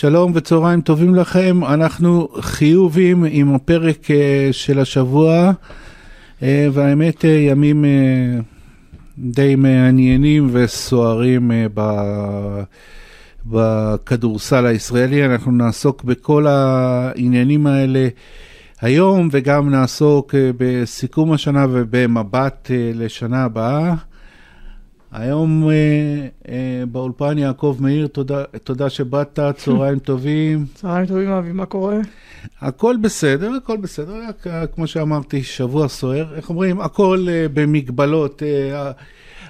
שלום וצהריים טובים לכם, אנחנו חיובים עם הפרק אה, של השבוע, אה, והאמת אה, ימים די מעניינים וסוערים בכדורסל הישראלי, אנחנו נעסוק בכל העניינים האלה היום וגם נעסוק בסיכום השנה ובמבט לשנה הבאה. היום אה, אה, באולפן יעקב מאיר, תודה, תודה שבאת, צהריים טובים. צהריים טובים, אבי, מה קורה? הכל בסדר, הכל בסדר, רק אה, כמו שאמרתי, שבוע סוער. איך אומרים? הכל אה, במגבלות, אה,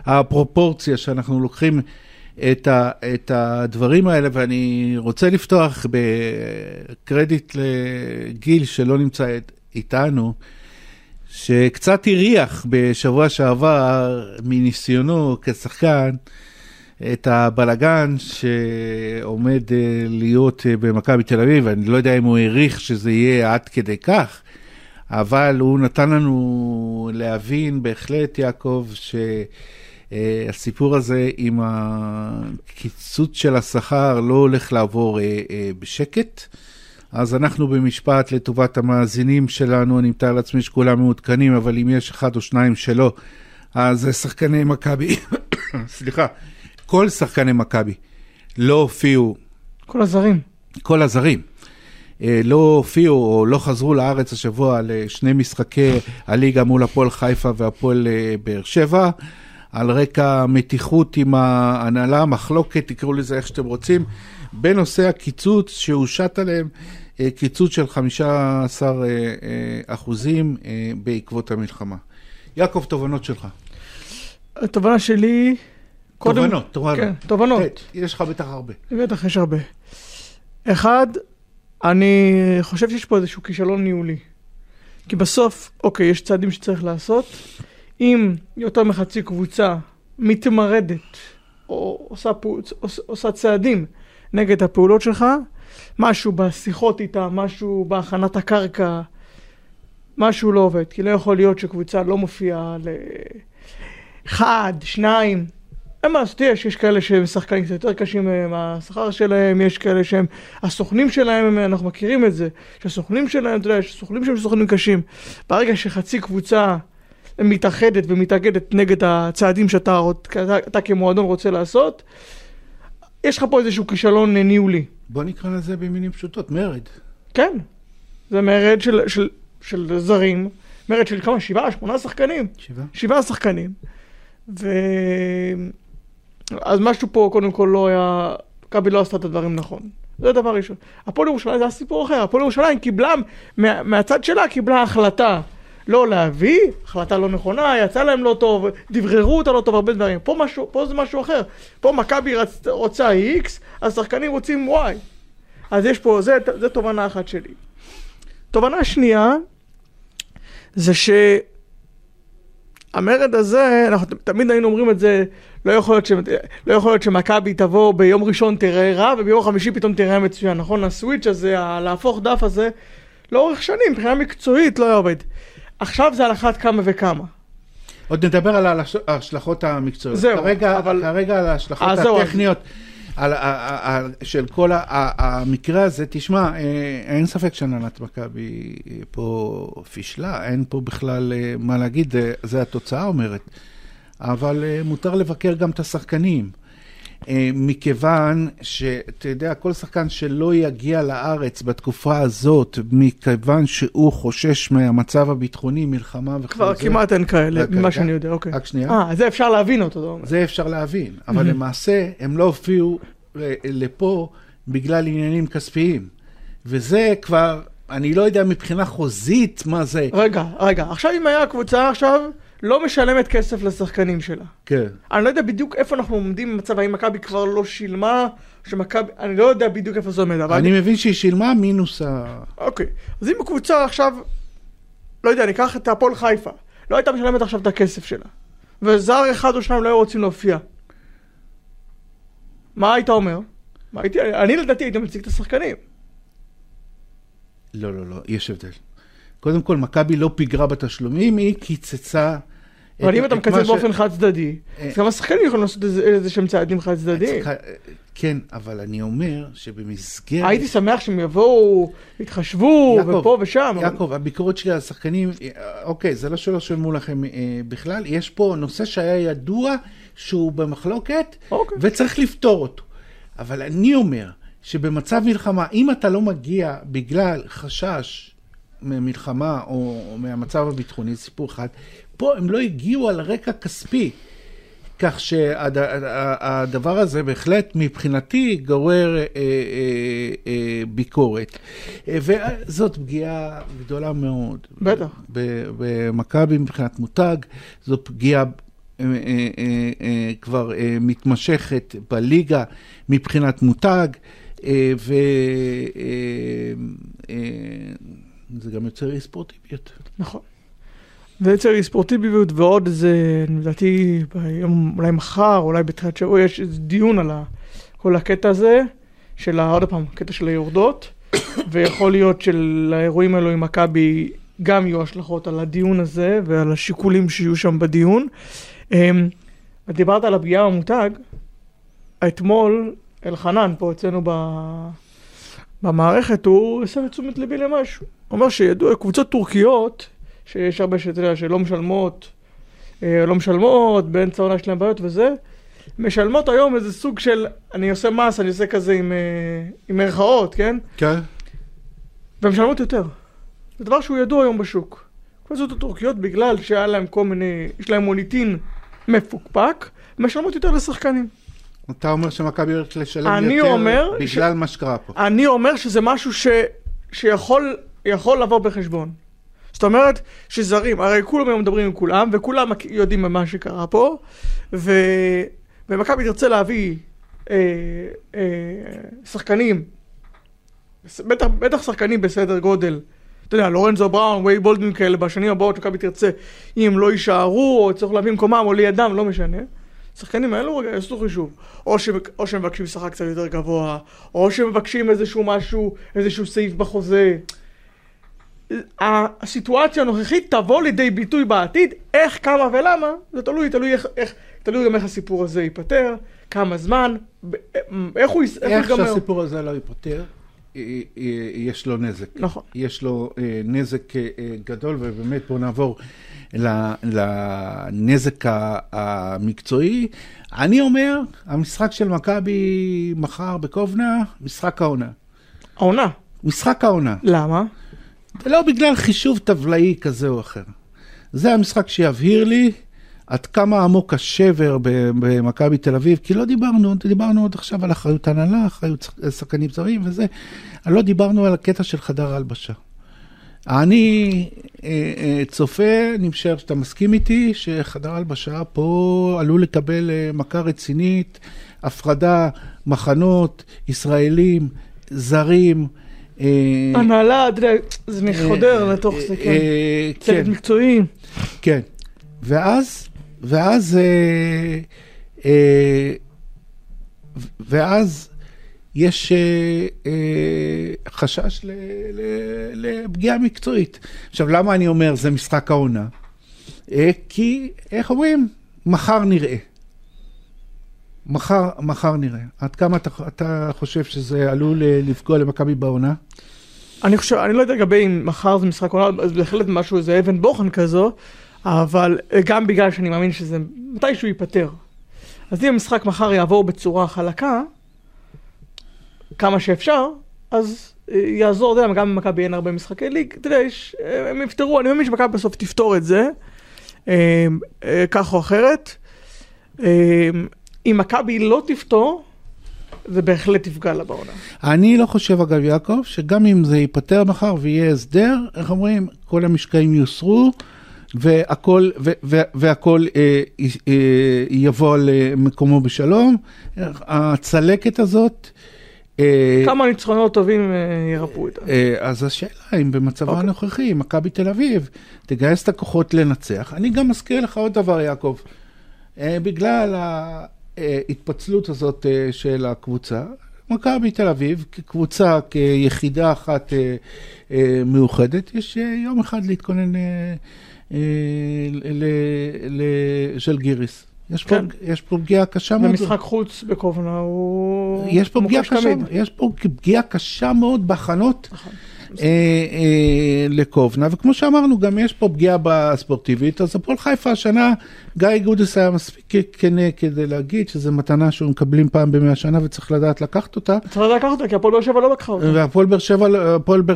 הפרופורציה שאנחנו לוקחים את, ה, את הדברים האלה, ואני רוצה לפתוח בקרדיט לגיל שלא נמצא איתנו. שקצת הריח בשבוע שעבר מניסיונו כשחקן את הבלגן שעומד אה, להיות אה, במכבי תל אביב, אני לא יודע אם הוא העריך שזה יהיה עד כדי כך, אבל הוא נתן לנו להבין בהחלט, יעקב, שהסיפור הזה עם הקיצוץ של השכר לא הולך לעבור אה, בשקט. אז אנחנו במשפט לטובת המאזינים שלנו, אני מתאר לעצמי שכולם מעודכנים, אבל אם יש אחד או שניים שלא, אז שחקני מכבי, סליחה, כל שחקני מכבי לא הופיעו. כל הזרים. כל הזרים. אה, לא הופיעו או לא חזרו לארץ השבוע לשני משחקי הליגה מול הפועל חיפה והפועל אה, באר שבע, על רקע מתיחות עם ההנהלה, מחלוקת, תקראו לזה איך שאתם רוצים, בנושא הקיצוץ שהושת עליהם אה, קיצוץ של 15 אה, אה, אחוזים בעקבות המלחמה. יעקב, תובנות שלך. התובנה שלי... תובנות, תובנות. כן, תובנות. יש לך בטח הרבה. בטח יש הרבה. אחד, אני חושב שיש פה איזשהו כישלון ניהולי. כי בסוף, אוקיי, יש צעדים שצריך לעשות. אם יותר מחצי קבוצה מתמרדת, או עושה, פוצ... עושה צעדים נגד הפעולות שלך, משהו בשיחות איתה, משהו בהכנת הקרקע, משהו לא עובד. כי לא יכול להיות שקבוצה לא מופיעה לאחד, שניים. אין מה לעשות, יש, יש כאלה שהם שחקנים קצת יותר קשים מהשכר שלהם, יש כאלה שהם, הסוכנים שלהם, אנחנו מכירים את זה, שהסוכנים שלהם, אתה יודע, יש סוכנים שהם סוכנים קשים. ברגע שחצי קבוצה מתאחדת ומתאגדת נגד הצעדים שאתה אתה, אתה כמועדון רוצה לעשות, יש לך פה איזשהו כישלון ניהולי. בוא נקרא לזה במילים פשוטות, מרד. כן, זה מרד של, של, של זרים, מרד של כמה? שבעה, שמונה שחקנים. שבעה. שבעה שחקנים. ו... אז משהו פה קודם כל לא היה, מכבי לא עשתה את הדברים נכון. זה דבר ראשון. הפועל ירושלים זה הסיפור אחר, הפועל ירושלים קיבלה, מה, מהצד שלה קיבלה החלטה לא להביא, החלטה לא נכונה, יצא להם לא טוב, דבררו אותה לא טוב, הרבה דברים. פה, משהו, פה זה משהו אחר. פה מכבי רצ... רוצה X, השחקנים רוצים Y. אז יש פה, זה, זה תובנה אחת שלי. תובנה שנייה, זה שהמרד הזה, אנחנו תמיד היינו אומרים את זה, לא יכול להיות, ש... לא להיות שמכבי תבוא ביום ראשון תראה רע וביום חמישי פתאום תראה מצוין, נכון? הסוויץ' הזה, להפוך דף הזה, לאורך שנים, מבחינה מקצועית לא היה עובד. עכשיו זה על אחת כמה וכמה. עוד נדבר על ההשלכות המקצועיות. זהו, כרגע, אבל... כרגע על ההשלכות 아, אה, הטכניות. על, על, על, של כל המקרה הזה, תשמע, אה, אין ספק שהנהלת מכבי פה פישלה, אין פה בכלל אה, מה להגיד, זה התוצאה אומרת. אבל מותר לבקר גם את השחקנים. אה, מכיוון שאתה יודע, כל שחקן שלא יגיע לארץ בתקופה הזאת, מכיוון שהוא חושש מהמצב הביטחוני, מלחמה זה. כבר כמעט אין כאלה, ממה שאני יודע, אוקיי. רק שנייה. אה, זה אפשר להבין אותו. זה אפשר להבין, אבל למעשה הם לא הופיעו אה, לפה בגלל עניינים כספיים. וזה כבר, אני לא יודע מבחינה חוזית מה זה. רגע, רגע, עכשיו אם היה קבוצה עכשיו... לא משלמת כסף לשחקנים שלה. כן. אני לא יודע בדיוק איפה אנחנו עומדים במצב, האם מכבי כבר לא שילמה, שמכבי, אני לא יודע בדיוק איפה זה עומד, אבל... אני מבין שהיא שילמה מינוס ה... אוקיי. אז אם הקבוצה עכשיו, לא יודע, ניקח את הפועל חיפה, לא הייתה משלמת עכשיו את הכסף שלה, וזר אחד או שניים לא היו רוצים להופיע. מה היית אומר? מה הייתי, אני לדעתי הייתי מציג את השחקנים. לא, לא, לא, יש הבדל. קודם כל, מכבי לא פיגרה בתשלומים, היא קיצצה אבל אם אתה מקצץ באופן חד צדדי, אה, אז גם השחקנים יכולים לעשות איזה- שהם צעדים חד צדדיים. כן, אבל אני אומר שבמסגרת... הייתי שמח שהם יבואו, יתחשבו, ופה ושם. יעקב, הביקורת שלי על השחקנים, אה, אוקיי, זה לא שלא שילמו לכם אה, בכלל, יש פה נושא שהיה ידוע שהוא במחלוקת, אוקיי. וצריך לפתור אותו. אבל אני אומר שבמצב מלחמה, אם אתה לא מגיע בגלל חשש ממלחמה או, או מהמצב הביטחוני, סיפור אחד, פה הם לא הגיעו על רקע כספי. כך שהדבר הזה בהחלט מבחינתי גורר אה, אה, אה, ביקורת. אה, וזאת פגיעה גדולה מאוד. בטח. במכבי מבחינת מותג, זו פגיעה אה, אה, כבר מתמשכת בליגה מבחינת מותג, אה, וזה גם יוצר אי ספורטיביות. נכון. אי ספורטיביות ועוד איזה, לדעתי, ביום, אולי מחר, אולי בתחילת שבוע, יש איזה דיון על כל הקטע הזה, של, ה- עוד פעם, הקטע של היורדות, ויכול להיות שלאירועים האלו עם מכבי גם יהיו השלכות על הדיון הזה ועל השיקולים שיהיו שם בדיון. אמ, דיברת על הפגיעה במותג, אתמול אלחנן פה אצלנו ב... במערכת, הוא הסב את תשומת ליבי למשהו. הוא אומר שידוע, קבוצות טורקיות, שיש הרבה שאתה יודע, שלא משלמות, אה, לא משלמות, באמצע העונה יש להם בעיות וזה, משלמות היום איזה סוג של, אני עושה מס, אני עושה כזה עם, אה, עם מירכאות, כן? כן. והן משלמות יותר. זה דבר שהוא ידוע היום בשוק. קבוצות הטורקיות, בגלל שהיה להם כל מיני, יש להם מוניטין מפוקפק, משלמות יותר לשחקנים. אתה אומר שמכבי הולכת לשלם אני יותר אומר בגלל מה שקרה פה. אני אומר שזה משהו ש, שיכול יכול לבוא בחשבון. זאת אומרת שזרים, הרי כולם היום מדברים עם כולם, וכולם יודעים מה שקרה פה, ו, ומכבי תרצה להביא אה, אה, שחקנים, בטח, בטח שחקנים בסדר גודל, אתה יודע, לורנזו בראון, ווי בולדווין כאלה, בשנים הבאות מכבי תרצה, אם הם לא יישארו, או צריך להביא במקומם, או לידם, לא משנה. השחקנים האלו רגע יעשו חישוב. או, ש... או שהם מבקשים שכר קצת יותר גבוה, או שהם מבקשים איזשהו משהו, איזשהו סעיף בחוזה. הסיטואציה הנוכחית תבוא לידי ביטוי בעתיד, איך, כמה ולמה, זה תלוי, תלוי איך, איך, תלוי גם איך הסיפור הזה ייפתר, כמה זמן, ב- איך הוא, יס- איך ייגמר. שהסיפור הזה לא ייפתר, אה, אה, יש לו נזק. נכון. יש לו אה, נזק אה, אה, גדול, ובאמת בואו נעבור לנזק המקצועי. אני אומר, המשחק של מכבי מחר בקובנה, משחק העונה. העונה. משחק העונה. למה? ולא בגלל חישוב טבלאי כזה או אחר. זה המשחק שיבהיר לי עד כמה עמוק השבר במכבי תל אביב, כי לא דיברנו, דיברנו עוד עכשיו על אחריות הנהלה, אחריות שח- שחקנים זרים וזה, לא דיברנו על הקטע של חדר ההלבשה. אני אה, אה, צופה, אני משער שאתה מסכים איתי, שחדר ההלבשה פה עלול לקבל אה, מכה רצינית, הפרדה, מחנות, ישראלים, זרים. אה, הנהלה, אתה יודע, זה חודר אה, לתוך זה, אה, כן. צוות כן, מקצועי. כן. ואז, ואז, ואז יש חשש לפגיעה מקצועית. עכשיו, למה אני אומר זה משחק העונה? כי, איך אומרים? מחר נראה. מחר, מחר נראה. עד כמה אתה, אתה חושב שזה עלול אה, לפגוע למכבי בעונה? אני חושב, אני לא יודע לגבי אם מחר זה משחק עונה, אז בהחלט משהו, איזה אבן בוחן כזו, אבל אה, גם בגלל שאני מאמין שזה מתישהו ייפתר. אז אם המשחק מחר יעבור בצורה חלקה, כמה שאפשר, אז אה, יעזור, אתה יודע, גם במכבי אין הרבה משחקי ליג, אתה יודע, יש, הם יפתרו, אני מאמין שמכבי בסוף תפתור את זה, כך או אחרת. אה, אם מכבי לא תפתור, זה בהחלט יפגע לה בעונה. אני לא חושב, אגב, יעקב, שגם אם זה ייפתר מחר ויהיה הסדר, איך אומרים, כל המשקעים יוסרו, והכל, ו, ו, והכל אה, אה, יבוא למקומו בשלום. הצלקת הזאת, אה, כמה ניצחונות טובים אה, ירפאו איתה. אה, אז השאלה אם במצבה אוקיי. הנוכחי, מכבי תל אביב, תגייס את הכוחות לנצח. אני גם מזכיר לך עוד דבר, יעקב. אה, בגלל ההתפצלות הזאת אה, של הקבוצה, מכבי תל אביב, כקבוצה, כיחידה אחת אה, אה, מאוחדת, יש יום אחד להתכונן אה, אה, ל- ל- של גיריס. יש פה, כן. יש פה פגיעה קשה מאוד. במשחק חוץ בקובנה הוא... יש פה פגיעה מוקש קשה, תמיד. יש פה פגיעה קשה מאוד בהכנות נכון. אה, אה, לקובנה, וכמו שאמרנו, גם יש פה פגיעה בספורטיבית, אז הפועל חיפה השנה, גיא גודס היה מספיק כנה כדי להגיד שזו מתנה שהיו מקבלים פעם במאה שנה וצריך לדעת לקחת אותה. צריך לקחת אותה, כי הפועל באר שבע לא לקחה אותה. והפועל באר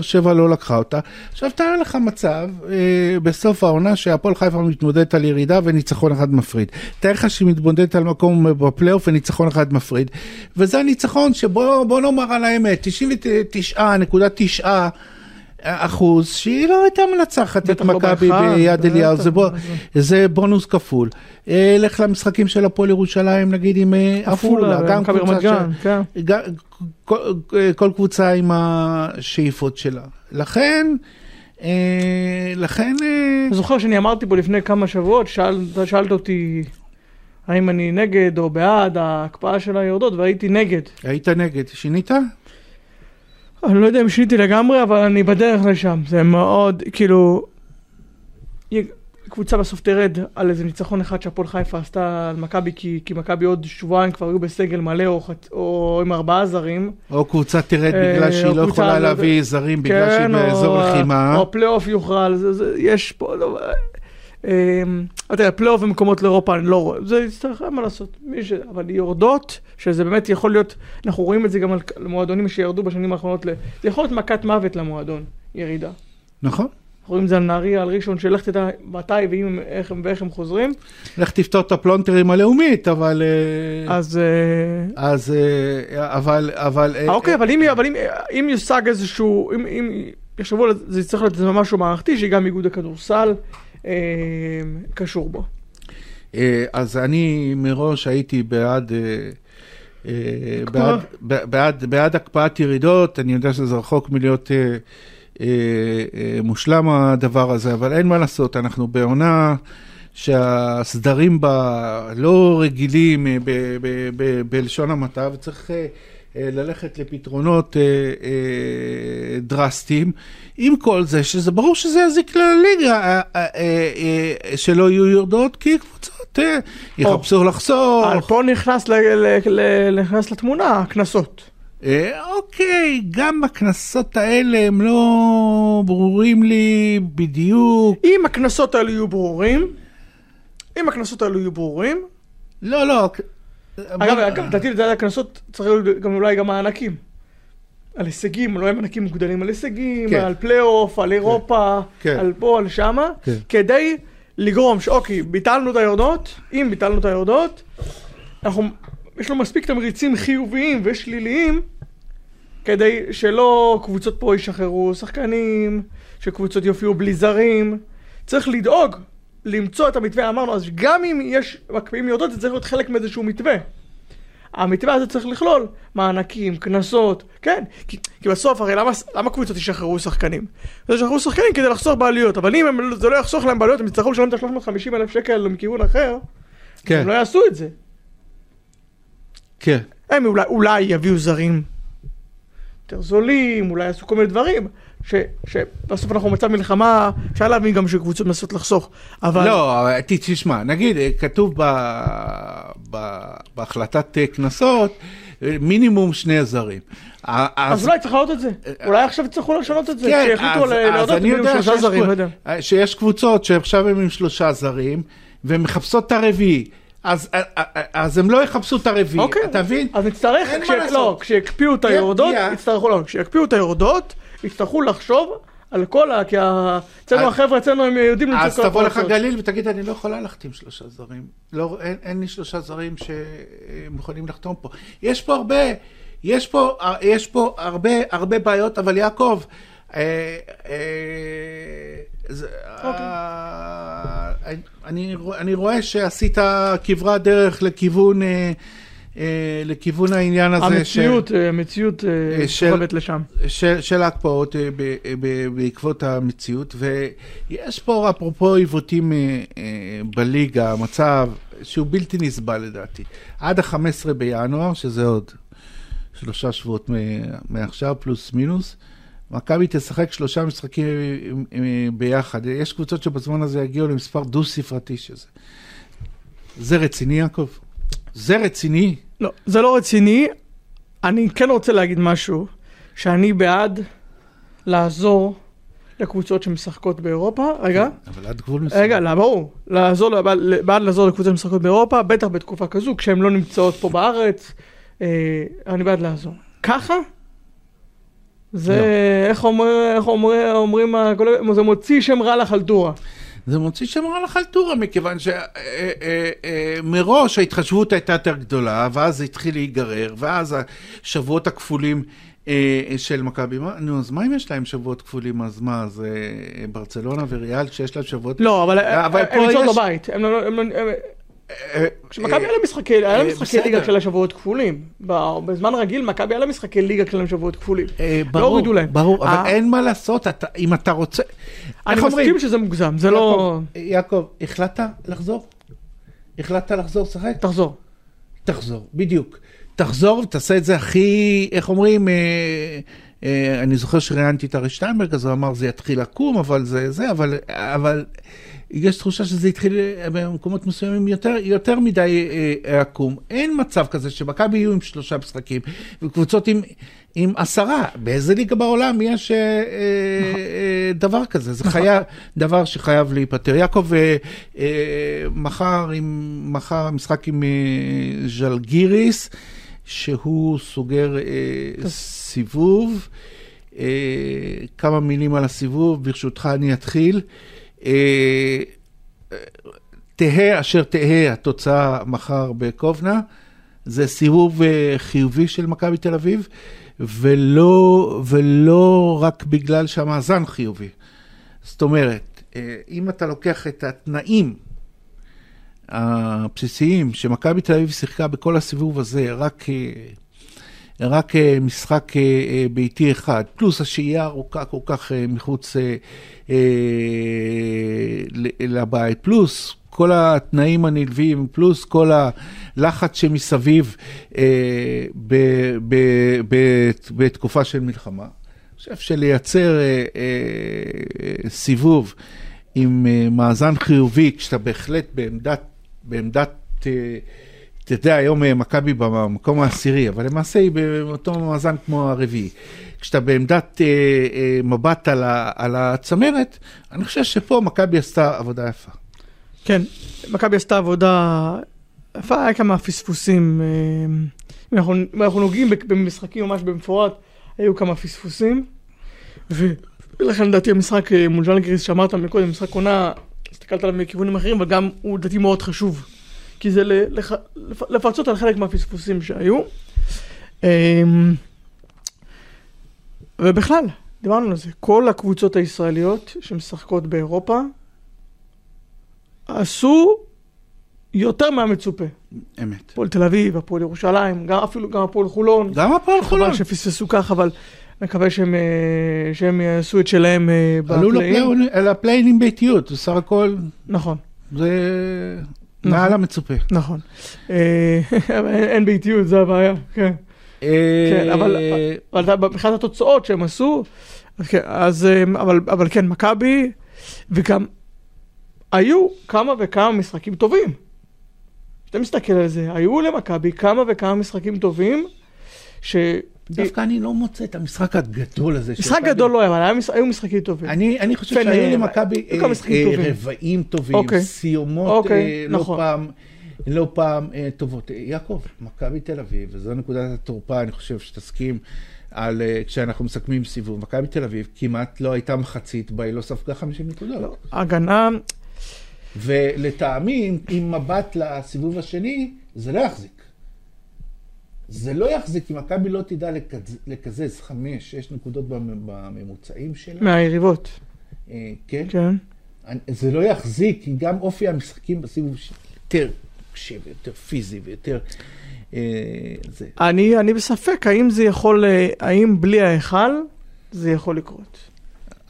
שבע, לא- לא לקחה אותה. עכשיו תאר לך מצב אה, בסוף העונה שהפועל חיפה מתמודדת על ירידה וניצחון אחד מפריד. תאר לך שהיא מתמודדת על מקום בפלייאוף וניצחון אחד מפריד. וזה הניצחון שבוא בוא נאמר על האמת, 99.9 אחוז שהיא לא הייתה מנצחת את לא מכבי ביד אליהו, זה, בוא, זה- בונוס כפול. אה, לך למשחקים של הפועל ירושלים נגיד עם אה, עפולה, גם קבוצה גן, כן. גם- כל, כל קבוצה עם השאיפות שלה. לכן, אה, לכן, אה, אני זוכר שאני אמרתי פה לפני כמה שבועות, שאל- אתה שאלת אותי האם אני נגד או בעד ההקפאה של היורדות, והייתי נגד. היית נגד, שינית? אני לא יודע אם שיניתי לגמרי, אבל אני בדרך לשם. זה מאוד, כאילו... קבוצה בסוף תרד על איזה ניצחון אחד שהפועל חיפה עשתה על מכבי, כי, כי מכבי עוד שבועיים כבר היו בסגל מלא או, חצ... או עם ארבעה זרים. או קבוצה תרד אה, בגלל שהיא לא יכולה לא- להביא זרים בגלל שהיא כן, באזור או- לחימה. או הפלייאוף יוכרע, יש פה... לא, אתה יודע, פלייאוף במקומות לאירופה, אני לא רואה, זה יצטרך, אין מה לעשות. מי ש... אבל יורדות, שזה באמת יכול להיות, אנחנו רואים את זה גם על מועדונים שירדו בשנים האחרונות, ל... זה יכול להיות מכת מוות למועדון, ירידה. נכון. אנחנו רואים את זה על נהריה, על ראשון, שלך תדע מתי ואיך הם חוזרים. לך תפתור את הפלונטרים הלאומית, אבל... אה, אז... אה, אז... אה, אבל... אבל... אוקיי, אבל אם, יושג איזשהו, אם, יחשבו על זה, זה צריך להיות משהו מערכתי, שגם איגוד הכדורסל קשור בו. אה, אז אני מראש הייתי בעד, אה, אה. בעד, בעד, בעד הקפאת ירידות, אני יודע שזה רחוק מלהיות אה, אה, אה, מושלם הדבר הזה, אבל אין מה לעשות, אנחנו בעונה שהסדרים בה לא רגילים אה, ב- ב- ב- בלשון המעטה, וצריך אה, אה, ללכת לפתרונות אה, אה, דרסטיים. עם כל זה, שזה ברור שזה יזיק לליגה, אה, אה, אה, שלא יהיו יורדות, כי קבוצות יחפשו לחזור. אבל פה נכנס, ל, ל, ל, נכנס לתמונה הקנסות. אוקיי, גם הקנסות האלה הם לא ברורים לי בדיוק. אם הקנסות האלו יהיו ברורים, אם הקנסות האלו יהיו ברורים, לא, לא. אגב, אגב, לדעתי לדעת הקנסות צריך להיות גם אולי גם מענקים. על הישגים, לא מענקים מוגדלים על הישגים, כן. על פלייאוף, על אירופה, כן. על פה, על שמה, כן. כדי לגרום שאוקיי, ביטלנו את היורדות, אם ביטלנו את היורדות, אנחנו, יש לו מספיק תמריצים חיוביים ושליליים, כדי שלא קבוצות פה ישחררו שחקנים, שקבוצות יופיעו בלי זרים. צריך לדאוג למצוא את המתווה, אמרנו, אז גם אם יש מקפיאים יורדות, זה צריך להיות חלק מאיזשהו מתווה. המתווה הזה צריך לכלול מענקים, קנסות, כן, כי, כי בסוף הרי למה, למה קבוצות ישחררו שחקנים? ישחררו שחקנים כדי לחסוך בעלויות, אבל אם הם, זה לא יחסוך להם בעלויות, הם יצטרכו לשלם את ה-350 אלף שקל מכיוון אחר, כן, הם לא יעשו את זה. כן. הם אולי, אולי יביאו זרים יותר זולים, אולי יעשו כל מיני דברים, ש, שבסוף אנחנו במצב מלחמה, אפשר להבין גם שקבוצות מנסות לחסוך, אבל... לא, תשמע, נגיד, אה, כתוב ב, ב, בהחלטת אה, קנסות, אה, מינימום שני זרים. אז אולי צריך להעלות את זה. אולי עכשיו יצטרכו לשנות את זה, כן, להעלות אני מינימום יודע שלושה זרים, לא יודע. שיש קבוצות שעכשיו הם עם שלושה זרים, והן מחפשות את הרביעי. אז, אז הם לא יחפשו את הרביעי, אוקיי, אתה מבין? אז נצטרך, כש-. לא, כשיקפיאו את תהיה היורדות. יצטרכו, לא, כשיקפיאו את היורדות, יצטרכו לחשוב על כל ה... כי אצלנו אז- החבר'ה אצלנו הם יודעים למצוא אז כל תבוא לך. גליל ותגיד, אני לא יכולה להחתים שלושה זרים. לא, אין, אין לי שלושה זרים שמוכנים לחתום פה. יש פה הרבה, יש פה, יש פה הרבה, הרבה בעיות, אבל יעקב, אה, אה, זה, אה, אני, אני רואה שעשית כברת דרך לכיוון, אה, אה, לכיוון העניין הזה. המציאות, אה, המציאות אה, אה, של- סוחבת לשם. של, של ההקפאות אה, ב, ב, בעקבות המציאות, ויש פה אפרופו עיוותים אה, אה, בליגה, המצב שהוא בלתי נסבל לדעתי. עד ה-15 בינואר, שזה עוד שלושה שבועות מעכשיו, פלוס מינוס, מכבי תשחק שלושה משחקים אה, אה, ביחד. יש קבוצות שבזמן הזה יגיעו למספר דו-ספרתי שזה. זה רציני, יעקב? זה רציני? לא, זה לא רציני. אני כן רוצה להגיד משהו, שאני בעד לעזור לקבוצות שמשחקות באירופה, רגע. אבל עד גבול מסוים. רגע, לא, ברור. לעזור, בעד לעזור לקבוצות שמשחקות באירופה, בטח בתקופה כזו, כשהן לא נמצאות פה בארץ, אה, אני בעד לעזור. ככה? זה, לא. איך אומר- איך אומר- אומרים, זה מוציא שם רע לחלטורה. זה מוציא שם רע לחלטורה, מכיוון שמראש ההתחשבות הייתה יותר גדולה, ואז זה התחיל להיגרר, ואז השבועות הכפולים אה, של מכבי, נו, אז מה אם יש להם שבועות כפולים? אז מה, אז אה, ברצלונה וריאל שיש להם שבועות... לא, אבל הם נמצאות בבית. כשמכבי אה, היה לה משחקי, היה לה אה, משחקי ליגה. של השבועות כפולים. בזמן רגיל, מכבי היה לה משחקי ליגה של השבועות כפולים. אה, לא הורידו להם. ברור, אבל אין מה לעשות, אם אתה רוצה... אני? מסכים שזה מוגזם, זה לא... יעקב, החלטת לחזור? החלטת לחזור לשחק? תחזור. תחזור, בדיוק. תחזור ותעשה את זה הכי, איך אומרים, אני זוכר שראיינתי את ארי שטיינברג, אז הוא אמר זה יתחיל לקום, אבל זה זה, אבל יש תחושה שזה התחיל אה, במקומות מסוימים יותר, יותר מדי אה, עקום. אין מצב כזה שמכבי יהיו עם שלושה משחקים, וקבוצות עם, עם עשרה. באיזה ליגה בעולם יש אה, אה, אה, דבר כזה? זה חייב, דבר שחייב להיפטר. יעקב, אה, אה, מחר, עם, מחר משחק עם אה, ז'לגיריס, שהוא סוגר אה, סיבוב. אה, כמה מילים על הסיבוב, ברשותך אני אתחיל. אה, תהא אשר תהא התוצאה מחר בקובנה, זה סיבוב אה, חיובי של מכבי תל אביב, ולא, ולא רק בגלל שהמאזן חיובי. זאת אומרת, אה, אם אתה לוקח את התנאים הבסיסיים שמכבי תל אביב שיחקה בכל הסיבוב הזה, רק, אה, רק אה, משחק אה, אה, ביתי אחד, פלוס השהייה הארוכה כל כך מחוץ לבית, פלוס כל התנאים הנלווים, פלוס כל הלחץ שמסביב ב- ב- ב- בתקופה של מלחמה. אני חושב שלייצר סיבוב עם מאזן חיובי, כשאתה בהחלט בעמדת, בעמדת, אתה יודע, היום אה, מכבי במקום העשירי, אבל למעשה היא באותו מאזן כמו הרביעי. כשאתה בעמדת אה, אה, מבט על, ה, על הצמרת, אני חושב שפה מכבי עשתה עבודה יפה. כן, מכבי עשתה עבודה יפה, היה כמה פספוסים. אה, אם אנחנו, אם אנחנו נוגעים במשחקים ממש במפורט, היו כמה פספוסים. ולכן לדעתי המשחק אה, מול ז'אנגריס שאמרת מקודם, משחק עונה, הסתכלת עליו מכיוונים אחרים, אבל גם הוא לדעתי מאוד חשוב. כי זה לח- לפ- לפצות על חלק מהפספוסים שהיו. אה, ובכלל, דיברנו על זה, כל הקבוצות הישראליות שמשחקות באירופה, עשו יותר מהמצופה. אמת. הפועל תל אביב, הפועל ירושלים, גם אפילו גם הפועל חולון. גם הפועל חולון. חבל שפספסו כך, אבל מקווה שהם, אה, שהם יעשו את שלהם אה, עלו עם ביתיות, בסך הכל נכון, זה. מעל המצופה. נכון. אה, אין- אין באיטיות, זה הבעיה, כן. כן, אבל מבחינת התוצאות שהם עשו, אז כן, אה, אבל, אבל כן, מכבי, וגם היו כמה וכמה משחקים טובים. כשאתה מסתכל על זה, היו למכבי כמה וכמה משחקים טובים, ש... דווקא אני לא מוצא את המשחק הגדול הזה. משחק גדול לא היה, אבל היו משחקים טובים. אני, חושב שהיו אה, למכבי אה, אה. רבעים טובים, אוקיי. סיומות אוקיי, לא נכון. פעם, לא פעם טובות. יעקב, מכבי תל אביב, וזו נקודת התורפה, אני חושב שתסכים, על, כשאנחנו מסכמים סיבוב, מכבי תל אביב כמעט לא הייתה מחצית בה היא לא ספגה 50 נקודות. לא, הגנה, ולטעמי, עם מבט לסיבוב השני, זה לא יחזיק. זה לא יחזיק אם מכבי לא תדע לקז- לקזז חמש, שש נקודות במ- בממוצעים שלה. מהיריבות, אה, כן? כן. זה לא יחזיק, כי גם אופי המשחקים בסיבוב יותר קשה ויותר פיזי ויותר... אה, זה. אני, אני בספק האם זה יכול, אה, האם בלי ההיכל זה יכול לקרות.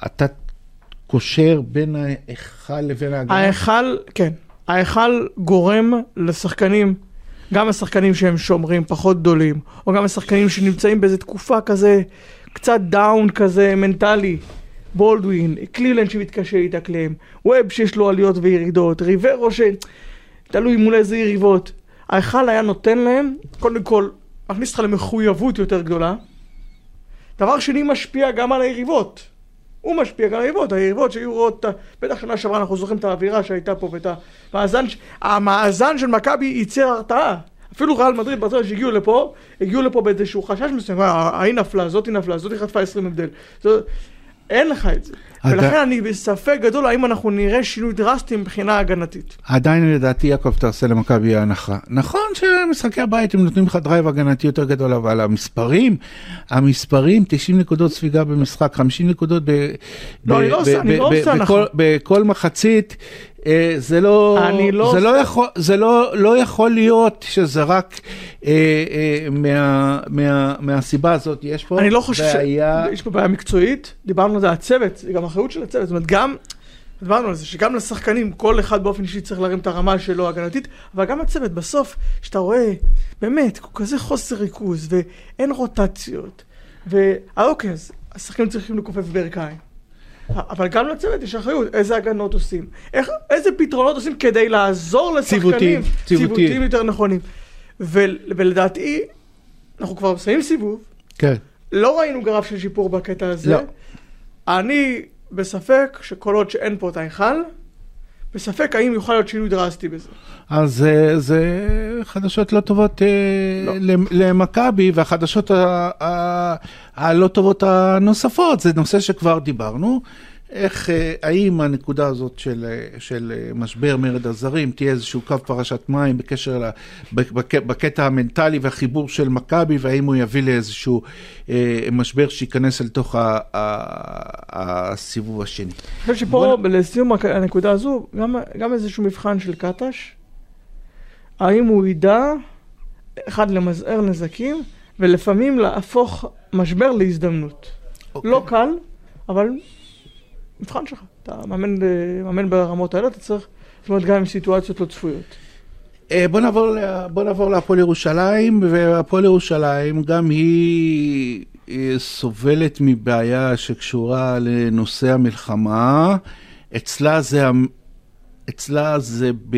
אתה קושר בין ההיכל לבין ההגנה? ההיכל, כן, ההיכל גורם לשחקנים, גם השחקנים שהם שומרים פחות גדולים, או גם השחקנים שנמצאים באיזו תקופה כזה קצת down כזה מנטלי. בולדווין, קלילנד שמתקשה להתאקלם, ווב שיש לו עליות וירידות, ריברו ש... תלוי מול איזה יריבות. ההיכל היה נותן להם, קודם כל, מכניס אותך למחויבות יותר גדולה. דבר שני, משפיע גם על היריבות. הוא משפיע גם על היריבות, היריבות שהיו רואות, בטח שנה שעברה אנחנו זוכרים את האווירה שהייתה פה ואת המאזן, המאזן של מכבי ייצר הרתעה. אפילו ריאל מדריד ברצון שהגיעו לפה, הגיעו לפה באיזשהו חשש מסוים, ההיא נפלה, זאתי נפלה, זאתי חטפה 20 הבדל. זאת, אין לך את זה. ולכן אני בספק גדול האם אנחנו נראה שינוי דרסטי מבחינה הגנתית. עדיין לדעתי יעקב תעשה למכבי הנחה. נכון שמשחקי הבית הם נותנים לך drive הגנתי יותר גדול, אבל המספרים, המספרים, 90 נקודות ספיגה במשחק, 50 נקודות ב... לא, אני לא עושה, אני לא עושה הנחה. בכל מחצית. אה, זה לא, לא זה, לא יכול, זה לא, לא יכול להיות שזה רק אה, אה, מה, מה, מהסיבה הזאת, יש פה אני לא חושב בעיה... שיש פה בעיה מקצועית, דיברנו על זה, הצוות, זה גם אחריות של הצוות, זאת אומרת גם, דיברנו על זה, שגם לשחקנים, כל אחד באופן אישי צריך להרים את הרמה שלו הגנתית, אבל גם הצוות, בסוף, שאתה רואה, באמת, כזה חוסר ריכוז, ואין רוטציות, ואוקיי, אז השחקנים צריכים לכופף ברכיים. אבל גם לצוות יש אחריות, איזה הגנות עושים, איך, איזה פתרונות עושים כדי לעזור לשחקנים, ציוותים יותר נכונים. ו, ולדעתי, אנחנו כבר מסיימים סיבוב, כן. לא ראינו גרף של שיפור בקטע הזה. לא. אני בספק שכל עוד שאין פה את ההיכל, בספק האם יוכל להיות שינוי דרסטי בזה. אז זה חדשות לא טובות אה, לא. למכבי, והחדשות הלא טובות הנוספות, זה נושא שכבר דיברנו. איך, אה, האם הנקודה הזאת של, של משבר מרד הזרים תהיה איזשהו קו פרשת מים בקשר, ל, בק, בקטע המנטלי והחיבור של מכבי, והאם הוא יביא לאיזשהו אה, משבר שייכנס אל תוך ה, ה, הסיבוב השני. אני חושב שפה, בוא... לסיום הנקודה הזו, גם, גם איזשהו מבחן של קטש, האם הוא ידע, אחד, למזער נזקים, ולפעמים להפוך משבר להזדמנות. Okay. אוקיי. לא קל, אבל מבחן שלך. אתה מאמן, מאמן ברמות האלה, אתה צריך, אומרת, גם עם סיטואציות לא צפויות. אה, בוא נעבור להפועל ירושלים, והפועל ירושלים גם היא אה, סובלת מבעיה שקשורה לנושא המלחמה. אצלה זה, אצלה זה, ב,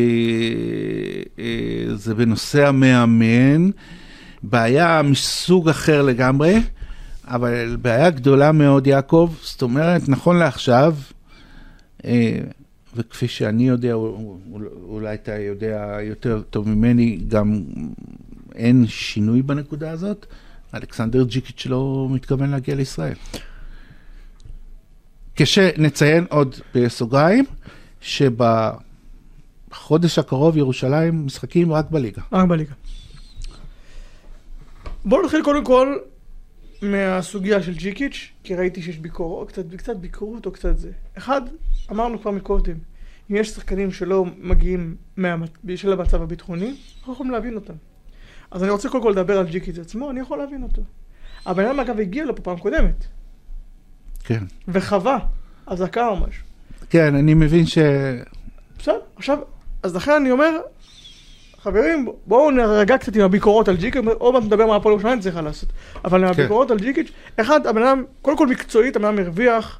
אה, זה בנושא המאמן, בעיה מסוג אחר לגמרי. אבל בעיה גדולה מאוד, יעקב, זאת אומרת, נכון לעכשיו, אה, וכפי שאני יודע, אולי אתה יודע יותר טוב ממני, גם אין שינוי בנקודה הזאת, אלכסנדר ג'יקיץ' לא מתכוון להגיע לישראל. כשנציין עוד בסוגריים, שבחודש הקרוב ירושלים משחקים רק בליגה. רק בליגה. בואו נתחיל קודם כל מהסוגיה של ג'יקיץ', כי ראיתי שיש ביקורת, קצת, קצת ביקורת או קצת זה. אחד, אמרנו כבר מקודם, אם יש שחקנים שלא מגיעים בשל המצב הביטחוני, אנחנו יכולים להבין אותם. אז אני רוצה קודם כל לדבר על ג'יקיץ' עצמו, אני יכול להבין אותו. הבן אדם אגב הגיע לפה פעם קודמת. כן. וחווה אזעקה או משהו. כן, אני מבין ש... בסדר, עכשיו, אז לכן אני אומר, חברים, בואו נרגע קצת עם הביקורות על ג'יקיץ', עוד מעט נדבר מה הפועל ירושלים צריכה לעשות. אבל כן. הביקורות על ג'יקיץ', אחד, הבן אדם, קודם כל מקצועית, הבן אדם הרוויח,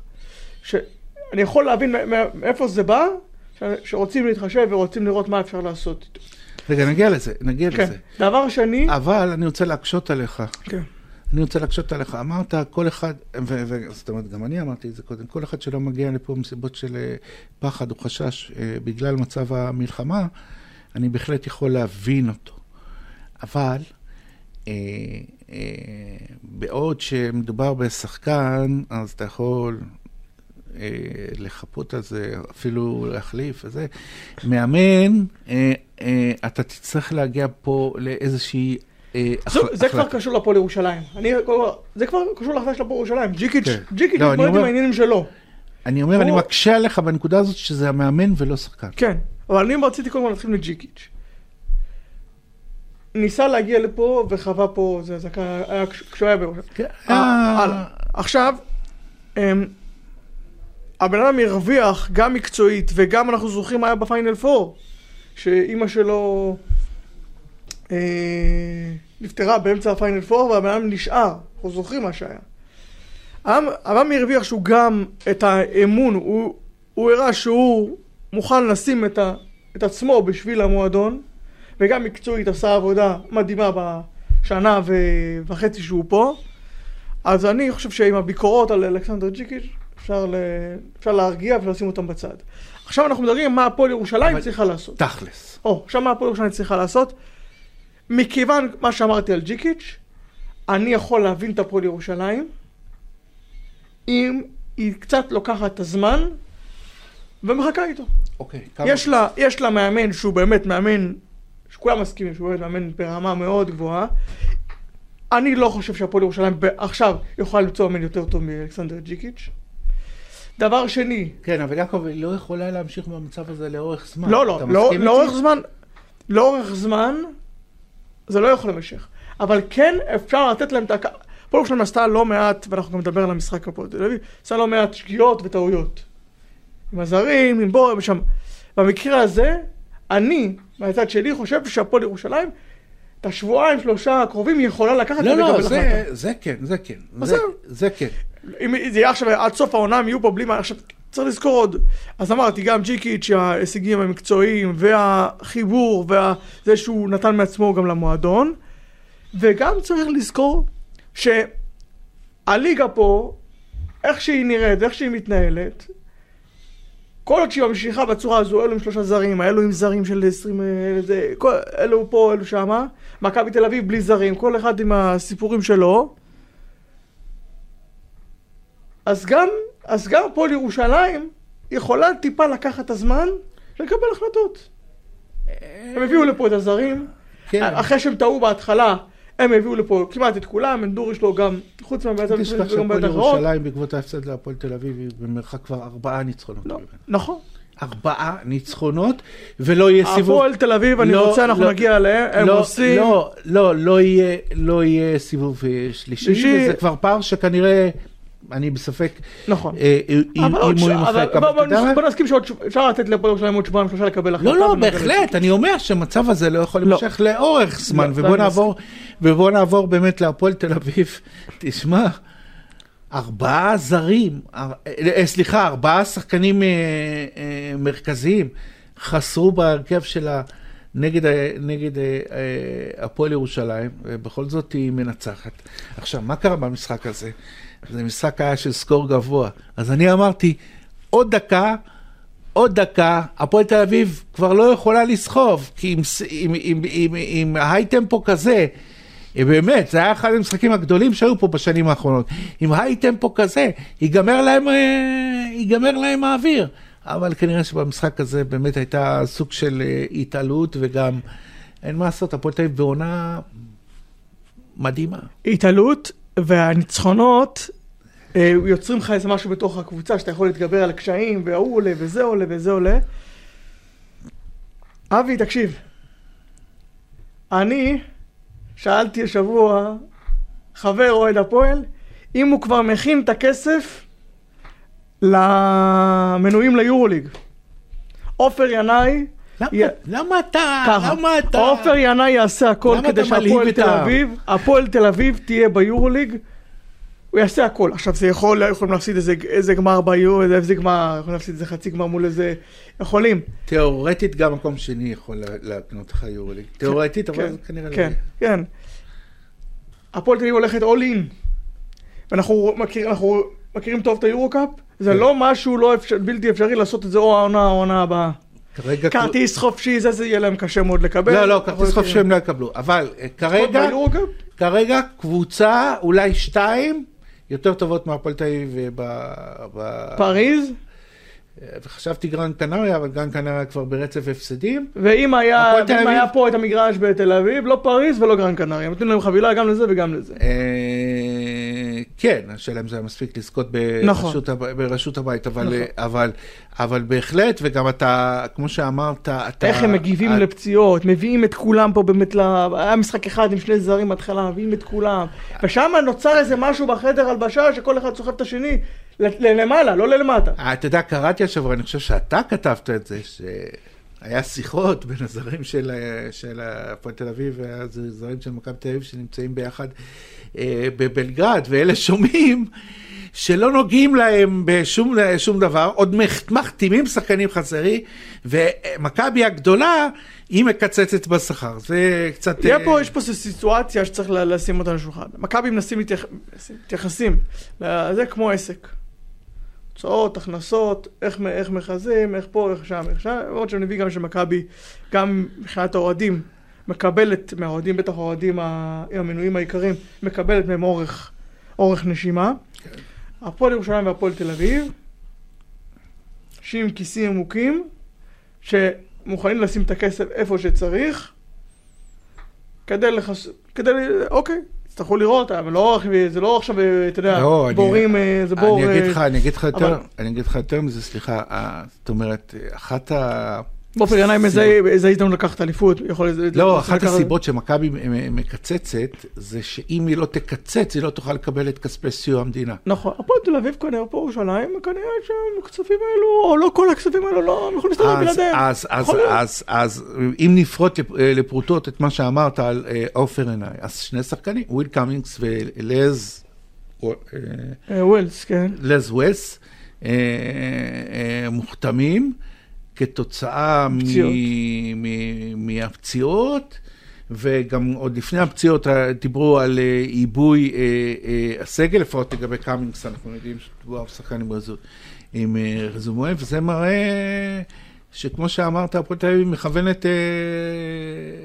שאני יכול להבין מאיפה זה בא, שרוצים להתחשב ורוצים לראות מה אפשר לעשות איתו. רגע, נגיע לזה, נגיע כן. לזה. דבר שני... אבל אני רוצה להקשות עליך. כן. אני רוצה להקשות עליך. אמרת, כל אחד, זאת אומרת, גם אני אמרתי את זה קודם, כל אחד שלא מגיע לפה מסיבות של אה, פחד או חשש אה, בגלל מצב המלחמה, אני בהחלט יכול להבין אותו. אבל אה, אה, בעוד שמדובר בשחקן, אז אתה יכול אה, לחפות על זה, אפילו להחליף וזה. מאמן, אה, אה, אתה תצטרך להגיע פה לאיזושהי... אה, זה כבר קשור לפועל ירושלים. זה כבר קשור להחלטה של הפועל ירושלים. ג'יקיץ', כן. ג'יקיץ' לא, מתמודד עם העניינים שלו. אני אומר, אני מקשה עליך בנקודה הזאת שזה המאמן ולא שחקן. כן, אבל אני רציתי קודם כל להתחיל מג'יקיץ'. ניסה להגיע לפה וחווה פה, זה אזעקה, כשהוא היה בראש. כן. אה. עכשיו, אמ, הבן אדם הרוויח גם מקצועית וגם אנחנו זוכרים מה היה בפיינל פור, שאימא שלו אה, נפטרה באמצע הפיינל פור והבן אדם נשאר, אנחנו זוכרים מה שהיה. אברהם הרוויח שהוא גם את האמון, הוא הראה שהוא מוכן לשים את, ה, את עצמו בשביל המועדון, וגם מקצועית עשה עבודה מדהימה בשנה וחצי שהוא פה. אז אני חושב שעם הביקורות על אלכסנדר ג'יקיץ' אפשר, ל... אפשר להרגיע ולשים אותם בצד. עכשיו אנחנו מדברים מה הפועל ירושלים אבל... צריכה לעשות. תכלס. או, עכשיו מה הפועל ירושלים צריכה לעשות? מכיוון מה שאמרתי על ג'יקיץ', אני יכול להבין את הפועל ירושלים, אם היא קצת לוקחת את הזמן ומחכה איתו. אוקיי. יש לה, יש לה מאמן שהוא באמת מאמן, שכולם מסכימים שהוא באמת מאמן ברמה מאוד גבוהה. אני לא חושב שהפועל ירושלים עכשיו יכולה למצוא מאמן יותר טוב מאלכסנדר ג'יקיץ'. דבר שני... כן, אבל יעקב, היא לא יכולה להמשיך במצב הזה לאורך זמן. לא, לא, לא לאורך זמן, לאורך זמן זה לא יכול להימשך. אבל כן אפשר לתת להם את הכ... הפועל ירושלים עשתה לא מעט, ואנחנו גם נדבר על המשחק הפועל תל אביב, עשתה לא מעט שגיאות וטעויות. עם הזרים, עם בורם, ושם. במקרה הזה, אני, מהצד שלי, חושב שהפועל ירושלים, את השבועיים, שלושה הקרובים, היא יכולה לקחת לא, לא, זה, זה כן, זה כן. זה, זה כן. אם זה יהיה עכשיו, עד סוף העונה הם יהיו פה בלי מה, עכשיו, צריך לזכור עוד. אז אמרתי, גם ג'יקיץ', ההישגים המקצועיים, והחיבור, וזה שהוא נתן מעצמו גם למועדון. וגם צריך לזכור שהליגה פה, איך שהיא נראית ואיך שהיא מתנהלת, כל עוד שהיא ממשיכה בצורה הזו, אלו עם שלושה זרים, אלו עם זרים של עשרים, אלו פה, אלו שמה, מכבי תל אביב בלי זרים, כל אחד עם הסיפורים שלו. אז גם, אז גם פועל ירושלים יכולה טיפה לקחת את הזמן ולקבל החלטות. הם הביאו לפה את הזרים, כן. אחרי שהם טעו בהתחלה, הם הביאו לפה כמעט את כולם, אנדור יש לו גם, חוץ מהבעצת הפועל וגם בעצת אחרות. ירושלים בעקבות ההפסד להפועל תל אביב היא במרחק כבר ארבעה ניצחונות. לא, נכון. ארבעה ניצחונות, ולא יהיה סיבוב... הפועל תל אביב, אני לא, רוצה, אנחנו לא, נגיע אליהם, הם עושים... לא, לא, לא יהיה, לא יהיה סיבוב אה, שלישי, וזה כבר פער שכנראה... אני בספק נכון. אה, אם הוא ימחק. בוא נסכים שאפשר לתת לפועל ירושלים עוד שבועיים שלושה לקבל החלטה. לא, לא, בהחלט, אני אומר שהמצב הזה לא יכול להימשך לאורך זמן, ובוא נעבור באמת להפועל תל אביב. תשמע, ארבעה זרים, אה, סליחה, ארבעה שחקנים אה, אה, מרכזיים חסרו בהרכב שלה נגד, נגד הפועל ירושלים, ובכל זאת היא מנצחת. עכשיו, מה קרה במשחק הזה? זה משחק היה של סקור גבוה. אז אני אמרתי, עוד דקה, עוד דקה, הפועל תל אביב כבר לא יכולה לסחוב, כי עם, עם, עם, עם, עם ההייטמפו כזה, אה, באמת, זה היה אחד המשחקים הגדולים שהיו פה בשנים האחרונות. עם היי-טמפו כזה, ייגמר להם, אה, ייגמר להם האוויר. אבל כנראה שבמשחק הזה באמת הייתה סוג של אה, התעלות, וגם אין מה לעשות, הפועל תל אביב בעונה מדהימה. התעלות, והניצחונות יוצרים לך איזה משהו בתוך הקבוצה, שאתה יכול להתגבר על הקשיים, וההוא עולה, וזה עולה, וזה עולה. אבי, תקשיב. אני... שאלתי השבוע חבר אוהד הפועל, אם הוא כבר מכין את הכסף למנויים ליורוליג. עופר ינאי... למה אתה, למה אתה... עופר ינאי יעשה הכל כדי שהפועל תל אביב, הפועל תל אביב תהיה ביורוליג. הוא יעשה הכל. עכשיו זה יכול, יכולים להפסיד איזה, איזה גמר ביורו, איזה גמר, יכולים להפסיד איזה חצי גמר מול איזה... יכולים. תיאורטית גם מקום שני יכול להקנות לך יורוליג. כן, תיאורטית, אבל כן, כנראה כן, לא כן. הפועל תל אביב הולכת אול אין. ואנחנו מכיר, מכירים טוב את היורו-קאפ. זה כן. לא משהו לא אפשר, בלתי אפשרי לעשות את זה או העונה או העונה הבאה. כרגע... כרטיס חופשי, זה, זה יהיה להם קשה מאוד לקבל. לא, לא, כרטיס חופשי הם לא יקבלו. אבל אה, כרגע, כרגע קבוצה, אולי שתיים, יותר טובות מהפועל תל אביב ב... פריז? וחשבתי גרן קנריה, אבל גרן קנריה כבר ברצף הפסדים. ואם היה, ואם אביב... היה פה את המגרש בתל אביב, לא פריז ולא גרן קנריה, נותנים להם חבילה גם לזה וגם לזה. אה, כן, השאלה אם זה היה מספיק לזכות נכון. ברשות הבית, אבל, נכון. אבל, אבל בהחלט, וגם אתה, כמו שאמרת, אתה... איך הם מגיבים את... לפציעות, מביאים את כולם פה באמת, לה... היה משחק אחד עם שני זרים בהתחלה, מביאים את כולם, ושם נוצר איזה משהו בחדר הלבשה שכל אחד סוחב את השני. למעלה, לא ללמטה. אה, אתה יודע, קראתי השבוע, אני חושב שאתה כתבת את זה, שהיה שיחות בין הזרים של הפועל תל אביב והזרים של מכבי תל אביב שנמצאים ביחד אה, בבלגרד, ואלה שומעים שלא נוגעים להם בשום דבר, עוד מחתימים שחקנים חסרי, ומכבי הגדולה, היא מקצצת בשכר. זה קצת... תהיה פה, יש פה סיטואציה שצריך לשים אותה על השולחן. מכבי מנסים להתייחסים, זה כמו עסק. הוצאות, הכנסות, איך, איך מכרזים, איך פה, איך שם, איך שם, למרות שאני מביא גם שמכבי, גם מבחינת האוהדים, מקבלת מהאוהדים, בטח האוהדים המנויים העיקריים, מקבלת מהם אורך, אורך נשימה. כן. הפועל ירושלים והפועל תל אביב, אנשים עם כיסים עמוקים, שמוכנים לשים את הכסף איפה שצריך, כדי לחס... כדי... אוקיי, יצטרכו לראות, אבל לא, זה לא עכשיו, אתה יודע, לא, בורים, אני, זה בור... אני אגיד לך, אני אגיד לך יותר, אבל... אני אגיד לך יותר מזה, סליחה, זאת אומרת, אחת ה... בעופר ינאי איזה הזדמנות לקחת אליפות. לא, אחת הסיבות שמכבי מקצצת, זה שאם היא לא תקצץ, היא לא תוכל לקבל את כספי סיוע המדינה. נכון, הפועל תל אביב כנראה, הפועל ירושלים, כנראה שהכספים האלו, או לא כל הכספים האלו, לא, הם יכולים להסתדר בלעדיהם. אז אם נפרוט לפרוטות את מה שאמרת על אה, עופר ינאי, אז שני שחקנים, וויל קאמינגס ולז... ווילס, כן. לז ווילס, מוחתמים. כתוצאה מהפציעות, וגם עוד לפני הפציעות דיברו על אה, עיבוי אה, אה, הסגל, לפחות לגבי קאמינגס, אנחנו יודעים שהוא שחקן עם רזומה, וזה מראה שכמו שאמרת, הפועל תל אביב מכוונת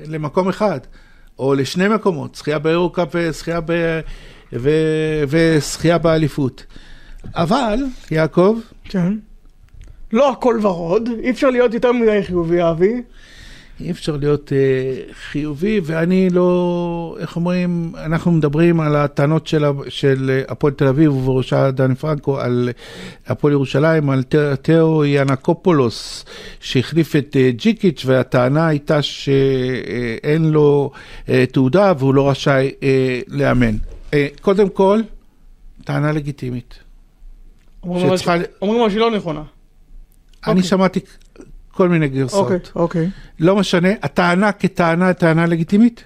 למקום אחד, או לשני מקומות, זכייה באירו-קאפ וזכייה באליפות. אבל, יעקב, כן. לא הכל ורוד, אי אפשר להיות יותר מדי חיובי, אבי. אי אפשר להיות uh, חיובי, ואני לא, איך אומרים, אנחנו מדברים על הטענות של, של הפועל תל אביב ובראשה דני פרנקו, על הפועל ירושלים, על תאו ינקופולוס, שהחליף את uh, ג'יקיץ', והטענה הייתה שאין לו uh, תעודה והוא לא רשאי uh, לאמן. Uh, קודם כל, טענה לגיטימית. אומרים שצריכה... אומרים שהיא לא נכונה. אני אוקיי. שמעתי כל מיני גרסאות. אוקיי, אוקיי. לא משנה, הטענה כטענה, טענה לגיטימית?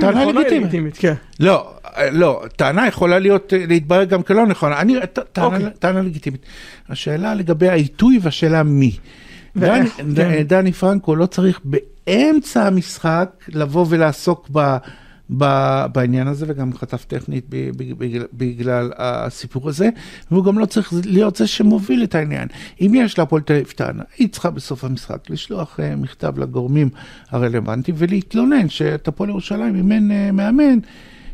טענה לגיטימית. כן. לא, לא, טענה יכולה להיות, להתברר גם כלא נכונה. אני, טענה, אוקיי. טענה לגיטימית. השאלה לגבי העיתוי והשאלה מי. דני, כן. דני פרנקו לא צריך באמצע המשחק לבוא ולעסוק ב... בעניין הזה, וגם חטף טכנית בגלל הסיפור הזה, והוא גם לא צריך להיות זה שמוביל את העניין. אם יש להפועל תל אביב טענה, היא צריכה בסוף המשחק לשלוח אה, מכתב לגורמים הרלוונטיים ולהתלונן שאת הפועל ירושלים אימן אה, מאמן.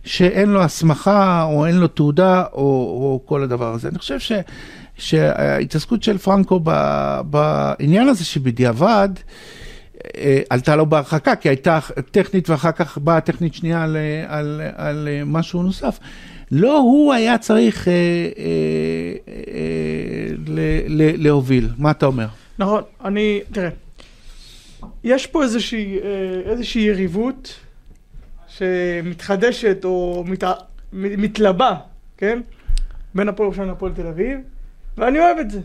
שאין לו הסמכה או אין לו תעודה או, או כל הדבר הזה. אני חושב ש, שההתעסקות של פרנקו בעניין הזה שבדיעבד, עלתה לו בהרחקה, כי הייתה טכנית ואחר כך באה טכנית שנייה על, על, על אה, משהו נוסף. לא הוא היה צריך אה, אה, אה, ל, ל, להוביל. מה אתה אומר? נכון, אני, תראה, יש פה איזושהי, אה, איזושהי יריבות שמתחדשת או מת, מתלבה, כן? בין הפועל ירושלים לפועל תל אביב, ואני אוהב את זה.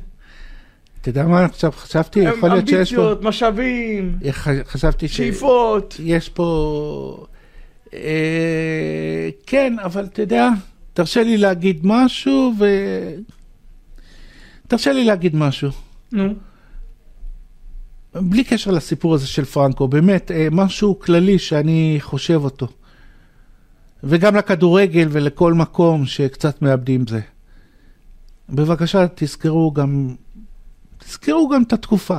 אתה יודע מה עכשיו חשבתי? יכול להיות שיש פה... אמביציות, משאבים, חשבתי ש... שאיפות. יש פה... אה, כן, אבל אתה יודע, תרשה לי להגיד משהו ו... תרשה לי להגיד משהו. נו. בלי קשר לסיפור הזה של פרנקו, באמת, אה, משהו כללי שאני חושב אותו. וגם לכדורגל ולכל מקום שקצת מאבדים זה. בבקשה, תזכרו גם תזכרו גם את התקופה.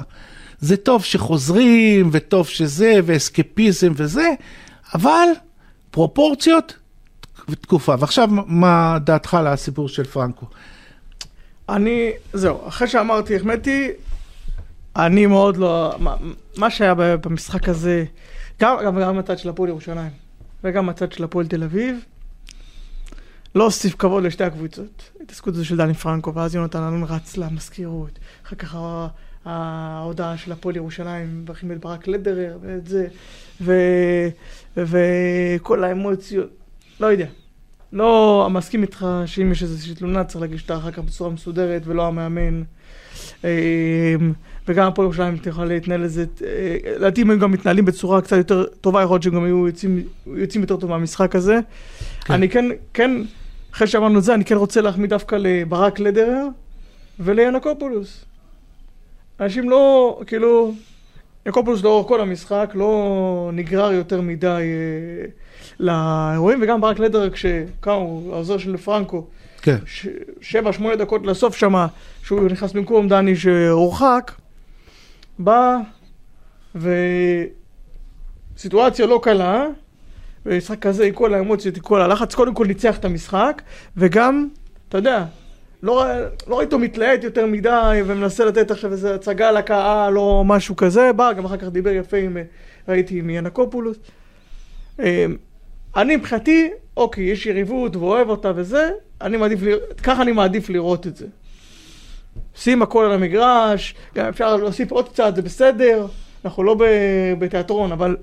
זה טוב שחוזרים, וטוב שזה, ואסקפיזם וזה, אבל פרופורציות ותקופה. ועכשיו, מה דעתך על הסיפור של פרנקו? אני, זהו, אחרי שאמרתי, החמאתי, אני מאוד לא... מה, מה שהיה במשחק הזה, גם, גם, גם הצד של הפועל ירושלים, וגם הצד של הפועל תל אביב, לא הוסיף כבוד לשתי הקבוצות. ההתעסקות הזו של דני פרנקו, ואז יונתן אלון רץ למזכירות. אחר כך ההודעה של הפועל ירושלים, והכין את ברק לדרר, ואת זה, ו... וכל האמוציות, לא יודע. לא מסכים איתך שאם יש איזושהי תלונה צריך להגיש אותה אחר כך בצורה מסודרת ולא המאמן. אמ, וגם הפועל ירושלים יכולה להתנהל לזה, אה, לדעתי הם גם מתנהלים בצורה קצת יותר טובה, יכול להיות שהם גם היו יוצאים, יוצאים יותר טוב מהמשחק הזה. כן. אני כן, כן אחרי שאמרנו את זה, אני כן רוצה להחמיא דווקא לברק לדרר וליאנקופולוס. אנשים לא, כאילו, ינקופולוס לאורך כל המשחק לא נגרר יותר מדי אה, לאירועים, וגם ברק לדרר כשקם, הוא העוזר של פרנקו, כן. ש- שבע, שמונה דקות לסוף שמה, שהוא נכנס במקום דני שהורחק, בא, וסיטואציה לא קלה, במשחק כזה, עם כל האמוציות, עם כל הלחץ, קודם כל ניצח את המשחק, וגם, אתה יודע, לא, לא ראיתי אותו מתלהט יותר מדי ומנסה לתת עכשיו איזו הצגה לקהל או משהו כזה, בא, גם אחר כך דיבר יפה עם, ראיתי עם ינקופולוס. אה, אני מבחינתי, אוקיי, יש יריבות ואוהב אותה וזה, אני מעדיף, ככה אני מעדיף לראות את זה. שים הכל על המגרש, גם אפשר להוסיף עוד קצת, זה בסדר, אנחנו לא בתיאטרון, אבל...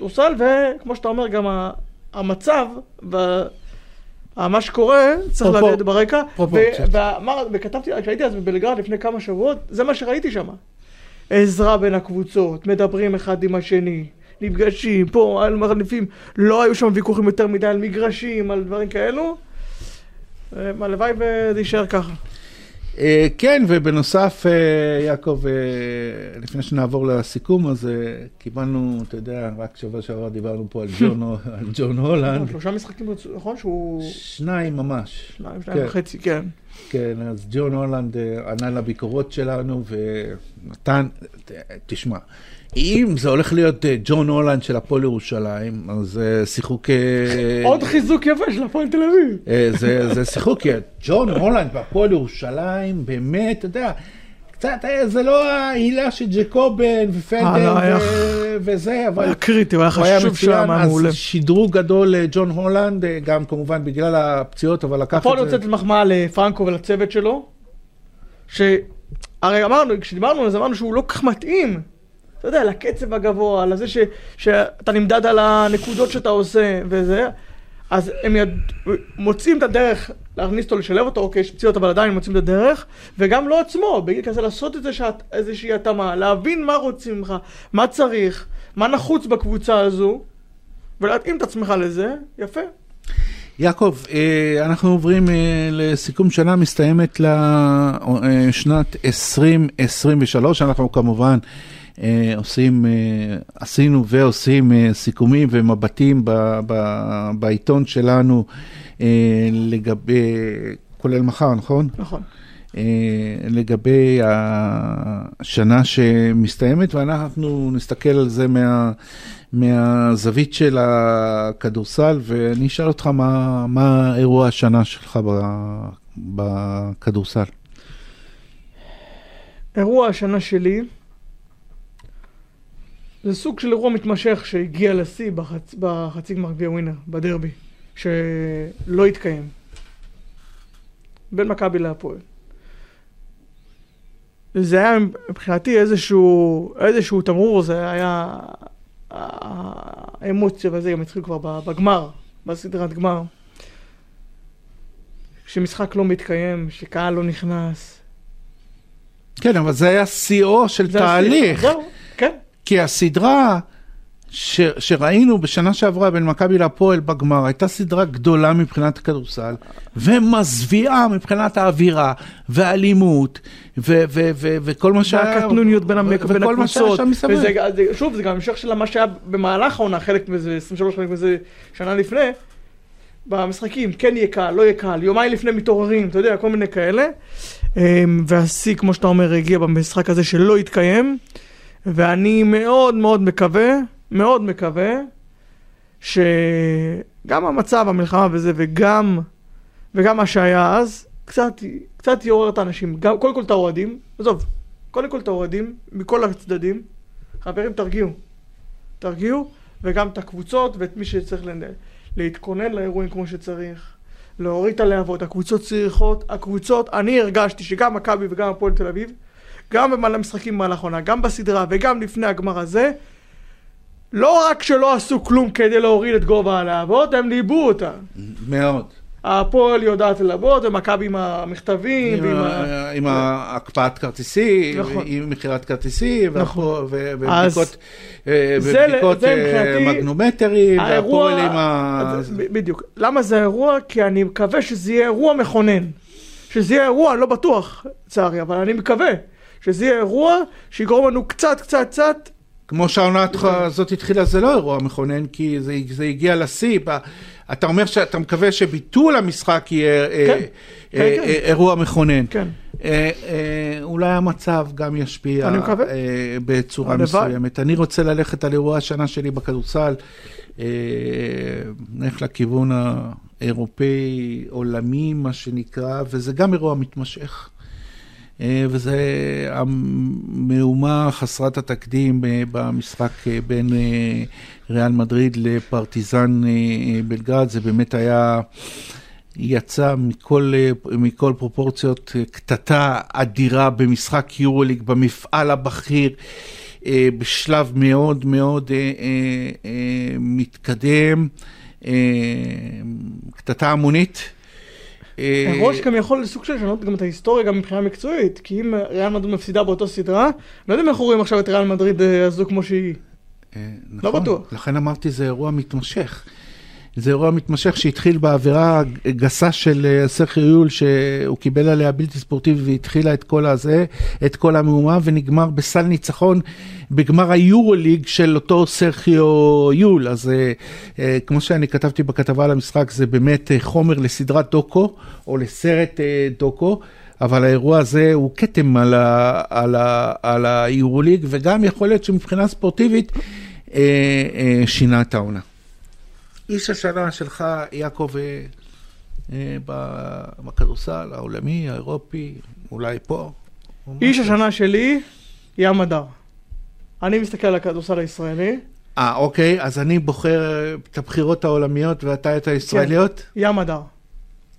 כדורסל, וכמו שאתה אומר, גם המצב, מה שקורה, צריך להגיד ברקע. וכתבתי, כשהייתי אז בבלגרד לפני כמה שבועות, זה מה שראיתי שם. עזרה בין הקבוצות, מדברים אחד עם השני, נפגשים, פה, על מחליפים, לא היו שם ויכוחים יותר מדי על מגרשים, על דברים כאלו. אה, הלוואי וזה יישאר ככה. אה, כן, ובנוסף, אה, יעקב, אה, לפני שנעבור לסיכום, אז קיבלנו, אתה יודע, רק שבוע שעבר דיברנו פה על ג'ון, הולנד, שלושה משחקים, נכון? שהוא שניים ממש. שניים, שניים כן. וחצי, כן. כן, אז ג'ון הולנד ענה לביקורות שלנו ונתן, תשמע, אם זה הולך להיות אה, ג'ון הולנד של הפועל ירושלים, אז זה שיחוק... אה, עוד חיזוק יפה של הפועל תל אביב. אה, זה, זה שיחוק, ג'ון הולנד בהפועל ירושלים, באמת, אתה יודע, קצת, אה, זה לא ההילה של ג'קובן אה, ופנדל לא, וזה, אבל היה קריטי, הוא היה חשוב שם, היה מעולה. אז שדרוג גדול לג'ון הולנד, אה, גם כמובן בגלל הפציעות, אבל לקח הפועל את זה. רוצה לתת מחמאה לפרנקו ולצוות שלו, שהרי אמרנו, כשדיברנו על זה, אמרנו שהוא לא כך מתאים, אתה יודע, לקצב הגבוה, לזה ש... שאתה נמדד על הנקודות שאתה עושה וזה, אז הם יד... מוצאים את הדרך להכניס אותו, לשלב אותו, אוקיי, יש פציעות, אבל עדיין מוצאים את הדרך, וגם לא עצמו, בגיל כזה לעשות את זה שאת, איזושהי התאמה, להבין מה רוצים ממך, מה צריך, מה נחוץ בקבוצה הזו, ולהתאים את עצמך לזה, יפה. יעקב, אה, אנחנו עוברים אה, לסיכום שנה מסתיימת לשנת 2023, אנחנו כמובן אה, עושים, אה, עשינו ועושים אה, סיכומים ומבטים ב- ב- בעיתון שלנו אה, לגבי, כולל מחר, נכון? נכון. אה, לגבי השנה שמסתיימת, ואנחנו נסתכל על זה מה, מהזווית של הכדורסל, ואני אשאל אותך מה, מה אירוע השנה שלך בכדורסל. אירוע השנה שלי זה סוג של אירוע מתמשך שהגיע לשיא בחצ... בחצי גמר גביע ווינר, בדרבי, שלא התקיים. בין מכבי להפועל. זה היה מבחינתי איזשהו, איזשהו תמרור, זה היה האמוציה וזה, גם התחיל כבר בגמר, בסדרת גמר. כשמשחק לא מתקיים, שקהל לא נכנס. כן, אבל זה היה שיאו של זה תהליך, זהו, כן. כי הסדרה ש, שראינו בשנה שעברה בין מכבי להפועל בגמר הייתה סדרה גדולה מבחינת הכדורסל ומזוויעה מבחינת האווירה והאלימות ו, ו, ו, וכל מה שהיה והקטנוניות בין, המק... בין וכל מה שהיה הקבוצות. שם מסביב. שוב, זה גם המשך של מה שהיה במהלך העונה, חלק מזה, 23 חלק מזה שנה לפני. במשחקים, כן יהיה קהל, לא יהיה קהל, יומיים לפני מתעוררים, אתה יודע, כל מיני כאלה. אמ, והשיא, כמו שאתה אומר, הגיע במשחק הזה שלא התקיים. ואני מאוד מאוד מקווה, מאוד מקווה, שגם המצב, המלחמה וזה, וגם, וגם מה שהיה אז, קצת, קצת יעורר את האנשים. גם, קודם כל את האוהדים, עזוב, קודם כל את האוהדים, מכל הצדדים. חברים, תרגיעו. תרגיעו, וגם את הקבוצות ואת מי שצריך לנהל. להתכונן לאירועים כמו שצריך, להוריד את הלהבות, הקבוצות צריכות, הקבוצות, אני הרגשתי שגם מכבי וגם הפועל תל אביב, גם במעלה משחקים במהלך העונה, גם בסדרה וגם לפני הגמר הזה, לא רק שלא עשו כלום כדי להוריד את גובה הלהבות, הם ליבו אותה. מאוד. הפועל יודעת ללוות, ומכבי עם המכתבים, עם, ועם ה... ה... עם הקפאת כרטיסים, נכון. עם מכירת כרטיסים, נכון. ובדיקות, אה, ובדיקות אה, מגנומטרים, האירוע, והפועל עם ה... בדיוק. למה זה האירוע? כי אני מקווה שזה יהיה אירוע מכונן. שזה יהיה אירוע, אני לא בטוח, לצערי, אבל אני מקווה שזה יהיה אירוע שיגרום לנו קצת, קצת, קצת, כמו שהעונה הזאת התחילה, זה לא אירוע מכונן, כי זה, זה הגיע לשיא. אתה אומר שאתה מקווה שביטול המשחק יהיה אה, כן, אה, כן, אה, כן. אירוע מכונן. כן. אה, אה, אולי המצב גם ישפיע אני מקווה. אה, בצורה הלוואי. מסוימת. אני רוצה ללכת על אירוע השנה שלי בכדורסל, אה, נלך לכיוון האירופאי, עולמי, מה שנקרא, וזה גם אירוע מתמשך. אה, וזה המהומה חסרת התקדים ב- במשחק אה, בין אה, ריאל מדריד לפרטיזן אה, בלגרד, זה באמת היה, יצא מכל, אה, מכל פרופורציות אה, קטטה אדירה במשחק יורוליג, במפעל הבכיר. אה, בשלב מאוד מאוד אה, אה, אה, מתקדם, אה, קטטה המונית. אה, הראש גם יכול לסוג של לשנות גם את ההיסטוריה גם מבחינה מקצועית, כי אם ריאל מדריד מפסידה באותו סדרה, לא יודע אם אנחנו רואים עכשיו את ריאל מדריד אה, הזו כמו שהיא. אה, לא נכון. בטוח. לכן אמרתי, זה אירוע מתמשך. זה אירוע מתמשך שהתחיל בעבירה גסה של אה, סרחי יול, שהוא קיבל עליה בלתי ספורטיבי והתחילה את כל הזה, את כל המהומה, ונגמר בסל ניצחון בגמר היורוליג של אותו סרחיו יול. אז אה, אה, כמו שאני כתבתי בכתבה על המשחק, זה באמת אה, חומר לסדרת דוקו, או לסרט אה, דוקו. אבל האירוע הזה הוא כתם על, ה, על, ה, על היורוליג, וגם יכול להיות שמבחינה ספורטיבית אה, אה, שינה את העונה. איש השנה שלך, יעקב, אה, אה, בכדורסל העולמי, האירופי, אולי פה? איש? השנה שלי, ים הדר. אני מסתכל על הכדורסל הישראלי, אה, אוקיי, אז אני בוחר אה, את הבחירות העולמיות ואתה את הישראליות? ים הדר.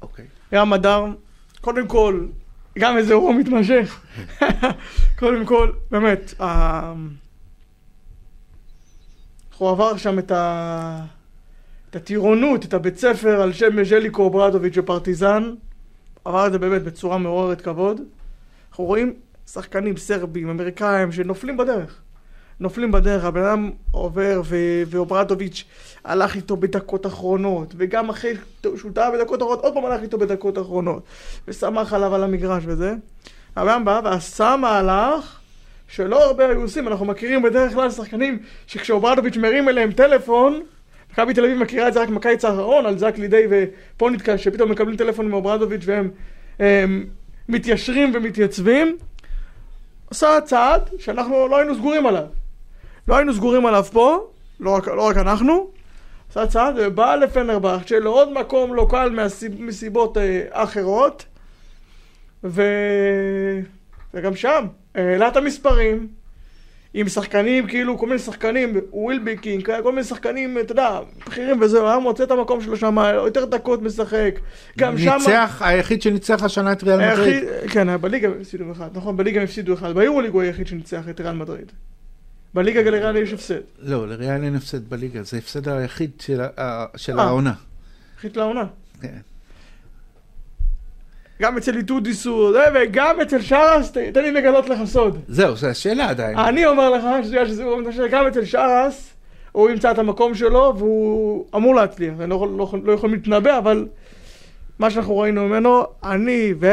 אוקיי. ים הדר, קודם כל, גם איזה אירוע מתמשך. קודם כל, באמת, ה- הוא עבר שם את ה... את הטירונות, את הבית ספר על שם ז'ליקו אוברדוביץ' בפרטיזן. עבר את זה באמת בצורה מעוררת כבוד. אנחנו רואים שחקנים סרבים, אמריקאים, שנופלים בדרך. נופלים בדרך, הבן אדם עובר ו- ואוברדוביץ' הלך איתו בדקות אחרונות, וגם אחרי שהוא טעה בדקות אחרונות, עוד פעם הלך איתו בדקות אחרונות, ושמח עליו על המגרש וזה. הבן אדם בא ועשה מהלך שלא הרבה היו עושים, אנחנו מכירים בדרך כלל שחקנים שכשאוברדוביץ' מרים אליהם טלפון, מכבי תל אביב מכירה את זה רק בקיץ האחרון, על זק לדיי ופוניטקה, שפתאום מקבלים טלפון מאוברדוביץ' והם הם, מתיישרים ומתייצבים. עשה צעד שאנחנו לא היינו סגורים עליו. לא היינו סגורים עליו פה, לא רק, לא רק אנחנו. עשה צעד ובא לפנרבחצ'ה, לעוד מקום לא קל מהסיב, מסיבות אה, אחרות. ו... וגם שם, העלה את המספרים. עם שחקנים, כאילו, כל מיני שחקנים, וילבקין, כל מיני שחקנים, אתה יודע, בכירים וזהו, היה מוצא את המקום שלו שם, יותר דקות משחק. גם שם... ניצח, היחיד שניצח השנה את ריאל מדריד. כן, בליגה הם הפסידו אחד, נכון, בליגה הם הפסידו אחד, ביורוליג הוא היחיד שניצח את ריאל מדריד. בליגה לריאל יש הפסד, לא, לריאל אין הפסד בליגה, זה הפסד היחיד של של אה. העונה. היחיד לעונה. כן. גם אצל הוא זה, וגם אצל שרס, תן לי לגלות לך סוד. זהו, זו השאלה עדיין. אני אומר לך, שזה- שזה- גם אצל שרס, הוא ימצא את המקום שלו, והוא אמור להצליח. אני לא, לא, לא יכולים להתנבא, אבל מה שאנחנו ראינו ממנו, אני, ו...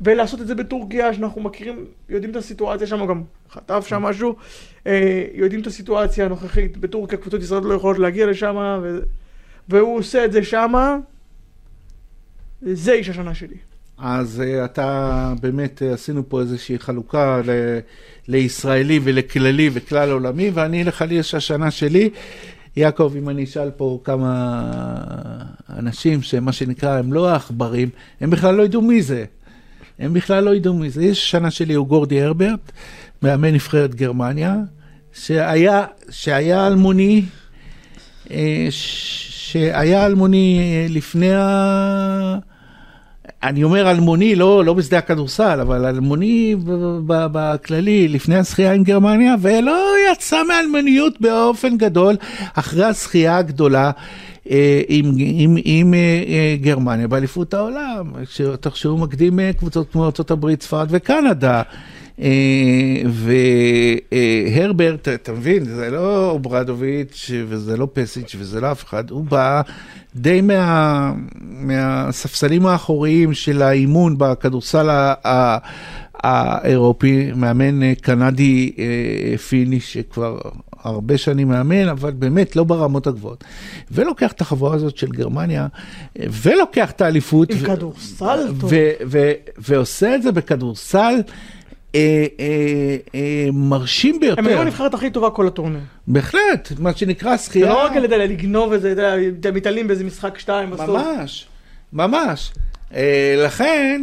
ולעשות את זה בטורקיה, שאנחנו מכירים, יודעים את הסיטואציה שם, גם חטף שם משהו, אה, יודעים את הסיטואציה הנוכחית בטורקיה, קבוצות ישראל לא יכולות להגיע לשם, ו... והוא עושה את זה שם, זה איש השנה שלי. אז uh, אתה באמת, uh, עשינו פה איזושהי חלוקה ל, לישראלי ולכללי וכלל עולמי, ואני אלך על יש השנה שלי. יעקב, אם אני אשאל פה כמה אנשים שמה שנקרא הם לא העכברים, הם בכלל לא ידעו מי זה. הם בכלל לא ידעו מי זה. יש השנה שלי הוא גורדי הרברט, מאמן נבחרת גרמניה, שהיה, שהיה אלמוני, אה, שהיה אלמוני אה, לפני ה... אני אומר אלמוני, לא, לא בשדה הכדורסל, אבל אלמוני בכללי, לפני הזכייה עם גרמניה, ולא יצא מאלמוניות באופן גדול אחרי הזכייה הגדולה. אה, עם, עם, עם אה, גרמניה באליפות העולם, תחשבו מקדים קבוצות כמו ארה"ב, ספרד וקנדה. והרברט, אתה מבין, זה לא אוברדוביץ' וזה לא פסיץ' וזה לא אף אחד, הוא בא די מה, מהספסלים האחוריים של האימון בכדורסל האירופי, מאמן קנדי פיני שכבר הרבה שנים מאמן, אבל באמת לא ברמות הגבוהות. ולוקח את החבורה הזאת של גרמניה, ולוקח את האליפות. עם כדורסל טוב. ועושה את זה בכדורסל. אה, אה, אה, מרשים ביותר. הם היו הנבחרת הכי טובה כל הטורניר. בהחלט, מה שנקרא שחייה. זה לא רק ידי לגנוב את זה, אתם מתעלים באיזה משחק שתיים בסוף. ממש, ממש. לכן,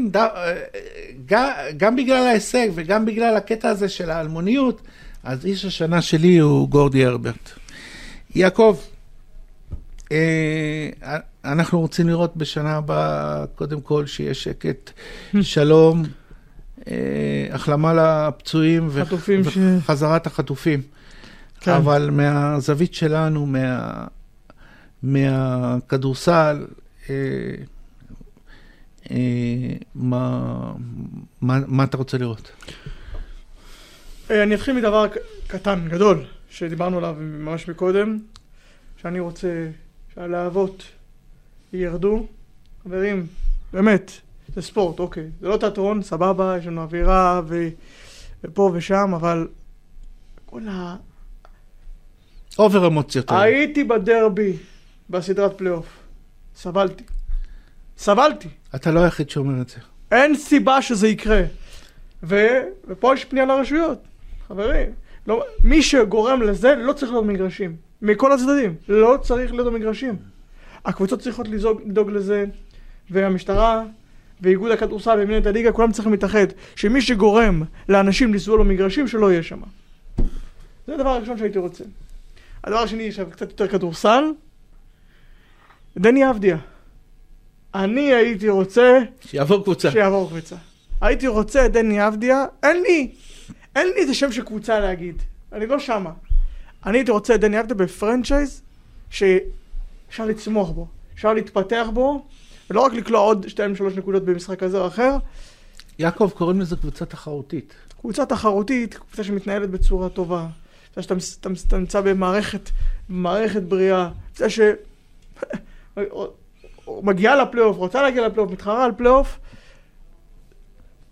גם בגלל ההישג וגם בגלל הקטע הזה של האלמוניות, אז איש השנה שלי הוא גורדי הרברט. יעקב, אנחנו רוצים לראות בשנה הבאה, קודם כל, שיהיה שקט, שלום. אה, החלמה לפצועים וחזרת החטופים. כן. אבל מהזווית שלנו, מה, מהכדורסל, אה, אה, מה, מה, מה אתה רוצה לראות? אני אתחיל מדבר קטן, גדול, שדיברנו עליו ממש מקודם, שאני רוצה שהלהבות ירדו. חברים, באמת, זה ספורט, אוקיי. זה לא תיאטרון, סבבה, יש לנו אווירה ו... ופה ושם, אבל כל ה... אובר אמוציות. הייתי בדרבי בסדרת פלייאוף. סבלתי. סבלתי. אתה לא היחיד שאומר את זה. אין סיבה שזה יקרה. ו... ופה יש פנייה לרשויות. חברים, לא... מי שגורם לזה לא צריך להיות מגרשים. מכל הצדדים. לא צריך להיות במגרשים. הקבוצות צריכות לדאוג לזה, והמשטרה ואיגוד הכדורסל ומנהלת הליגה, כולם צריכים להתאחד, שמי שגורם לאנשים לסבול במגרשים, שלא יהיה שם. זה הדבר הראשון שהייתי רוצה. הדבר השני, עכשיו קצת יותר כדורסל, דני אבדיה. אני הייתי רוצה... שיעבור קבוצה. שיעבור קבוצה. הייתי רוצה את דני אבדיה, אין לי, אין לי איזה שם של קבוצה להגיד. אני לא שמה. אני הייתי רוצה את דני אבדיה בפרנצ'ייז שאפשר לצמוח בו, אפשר להתפתח בו, ולא רק לקלוע עוד 2-3 נקודות במשחק כזה או אחר. יעקב, קוראים לזה קבוצה תחרותית. קבוצה תחרותית, קבוצה שמתנהלת בצורה טובה. קבוצה שאתה נמצא במערכת, במערכת בריאה. קבוצה ש... מגיעה לפלייאוף, רוצה להגיע לפלייאוף, מתחרה על פלייאוף.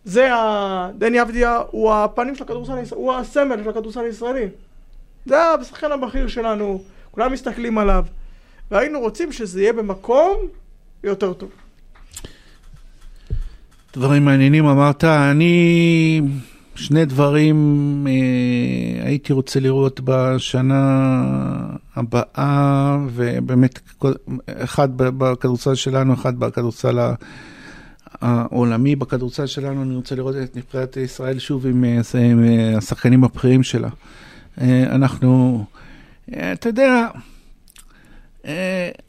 זה ה... דני אבדיה הוא הפנים של הכדורסל הישראלי, הוא הסמל של הכדורסל הישראלי. זה השחקן הבכיר שלנו, כולם מסתכלים עליו. והיינו רוצים שזה יהיה במקום יותר טוב. דברים מעניינים אמרת, אני שני דברים אה, הייתי רוצה לראות בשנה הבאה, ובאמת אחד בכדורסל שלנו, אחד בכדורסל העולמי. בכדורסל שלנו אני רוצה לראות את נבחרת ישראל שוב עם, אה, עם אה, השחקנים הבכירים שלה. אה, אנחנו, אתה יודע, אה,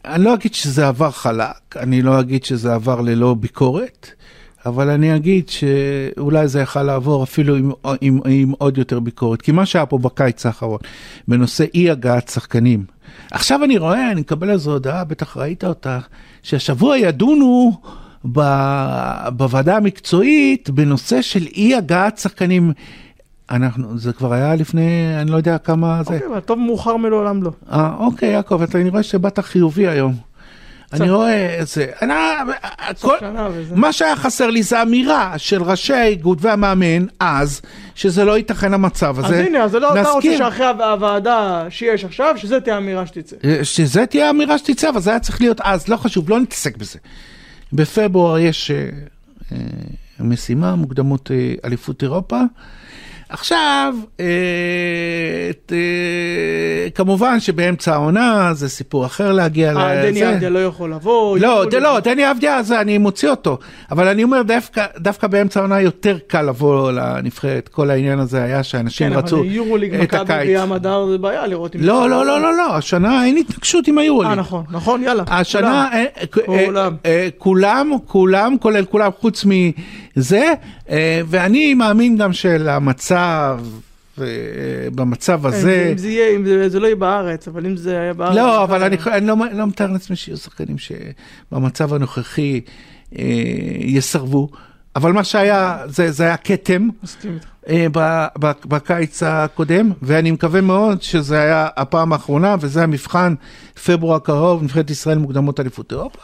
אני לא אגיד שזה עבר חלק, אני לא אגיד שזה עבר ללא ביקורת, אבל אני אגיד שאולי זה יכל לעבור אפילו עם, עם, עם עוד יותר ביקורת. כי מה שהיה פה בקיץ האחרון, בנושא אי הגעת שחקנים, עכשיו אני רואה, אני מקבל איזו הודעה, בטח ראית אותה, שהשבוע ידונו ב, בוועדה המקצועית בנושא של אי הגעת שחקנים. אנחנו, זה כבר היה לפני, אני לא יודע כמה זה. אוקיי, אבל טוב מאוחר מלעולם לא. אה, אוקיי, יעקב, אתה, אני רואה שבאת חיובי היום. אני רואה את זה. אני, כל, מה שהיה חסר לי זה אמירה של ראשי האיגוד והמאמן אז, שזה לא ייתכן המצב הזה. אז הנה, אז לא אתה רוצה שאחרי הוועדה שיש עכשיו, שזה תהיה אמירה שתצא. אה, שזה תהיה אמירה שתצא, אבל זה היה צריך להיות אז, לא חשוב, לא נתעסק בזה. בפברואר יש אה, אה, משימה, מוקדמות אה, אליפות אירופה. עכשיו, אה, את, אה, כמובן שבאמצע העונה זה סיפור אחר להגיע אה, דני לזה. אבדיה לא יכול לבוא. לא, יכול. לא, דני אבדיה, זה אני מוציא אותו. אבל אני אומר, דווקא, דווקא באמצע העונה יותר קל לבוא לנבחרת. כל העניין הזה היה שאנשים כן, רצו אבל יורוליג, את מכבי הקיץ. וים הדר זה בעיה לראות אם... לא, לא, לא, לא, לא, השנה אין התנגשות עם היורוליג. אה, נכון, נכון, יאללה. השנה, כולם. אה, כולם. כולל כולם, חוץ מזה, ואני מאמין גם שלמצב, אה, במצב הזה, אם זה יהיה, אם זה- זה לא יהיה בארץ, אבל אם זה היה בארץ... לא, אבל ככה. אני אני לא לא מתאר לעצמי שיהיו שחקנים שבמצב הנוכחי אה, יסרבו, אבל מה שהיה, זה זה היה כתם. מסכים איתך. אה, בקיץ הקודם, ואני מקווה מאוד שזה היה הפעם האחרונה, וזה המבחן, פברואר הקרוב, נבחרת ישראל מוקדמות אליפות אירופה.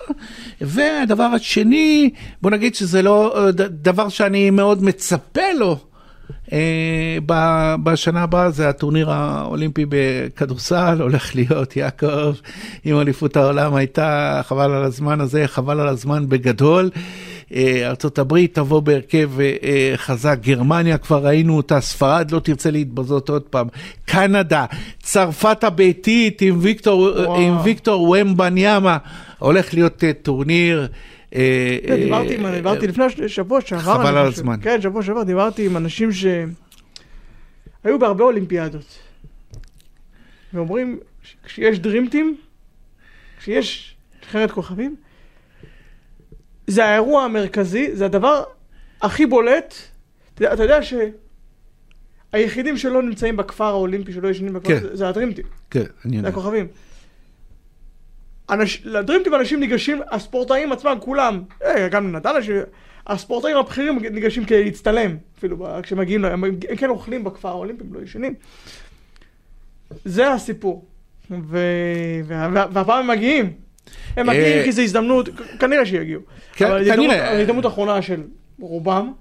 והדבר השני, בוא נגיד שזה לא דבר שאני מאוד מצפה לו. אה, בשנה הבאה זה הטורניר האולימפי בכדורסל, הולך להיות יעקב, אם אליפות העולם הייתה, חבל על הזמן הזה, חבל על הזמן בגדול. אה, הברית תבוא בהרכב אה, אה, חזק, גרמניה כבר ראינו אותה, ספרד לא תרצה להתבזות עוד פעם, קנדה, צרפת הביתית עם ויקטור. עם ויקטור ומבניאמה, הולך להיות טורניר. כן, דיברתי לפני שבוע שעבר. חבל על. הזמן. כן, שבוע שעבר דיברתי עם אנשים שהיו בהרבה אולימפיאדות. ואומרים, כשיש דרימטים, כשיש נבחרת כוכבים, זה האירוע המרכזי, זה הדבר הכי בולט. אתה אתה יודע שהיחידים שלא נמצאים בכפר האולימפי, שלא ישנים בכפר, כן. זה- זה הדרימטים, כן, אני זה יודע. הכוכבים. אנש... לדרימטים אנשים ניגשים, הספורטאים עצמם, כולם, אה, גם נדל, אנשים- הספורטאים הבכירים ניגשים כדי להצטלם, אפילו כשמגיעים, ל- הם, הם כן אוכלים בכפר האולימפי, הם לא ישנים. זה הסיפור. ו... וה... והפעם הם מגיעים. הם אה, מגיעים כי זו הזדמנות, כנראה שיגיעו. כן, אבל כנראה. זו הזדמנות אחרונה של רובם,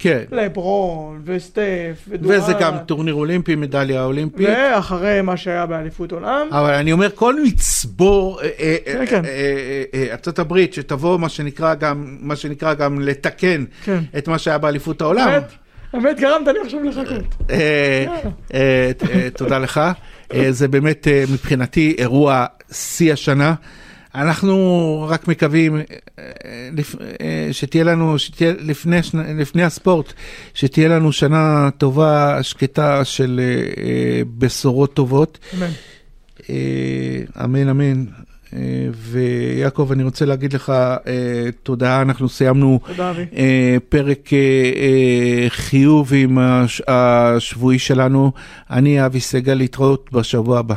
כן. לברון וסטף ודורן. וזה גם טורניר אולימפי, מדליה אולימפית. ואחרי מה שהיה באליפות עולם. אבל אני אומר, כל מצבור, אה, אה, כן, אה, כן. אה, אה, ארצות הברית, שתבוא מה שנקרא גם, מה שנקרא גם לתקן כן. את מה שהיה באליפות העולם. באמת, גרמת לי עכשיו לחכות. אה, אה, אה, תודה לך. אה, זה באמת אה, מבחינתי אירוע שיא השנה. אנחנו רק מקווים אה, אה, שתהיה לנו, שתהיה לפני, לפני הספורט, שתהיה לנו שנה טובה, שקטה של אה, בשורות טובות. אמן. אמן אמן. ויעקב, אני רוצה להגיד לך תודה, אנחנו סיימנו תודה פרק חיוב עם הש- השבועי שלנו. אני אבי סגל, להתראות בשבוע הבא.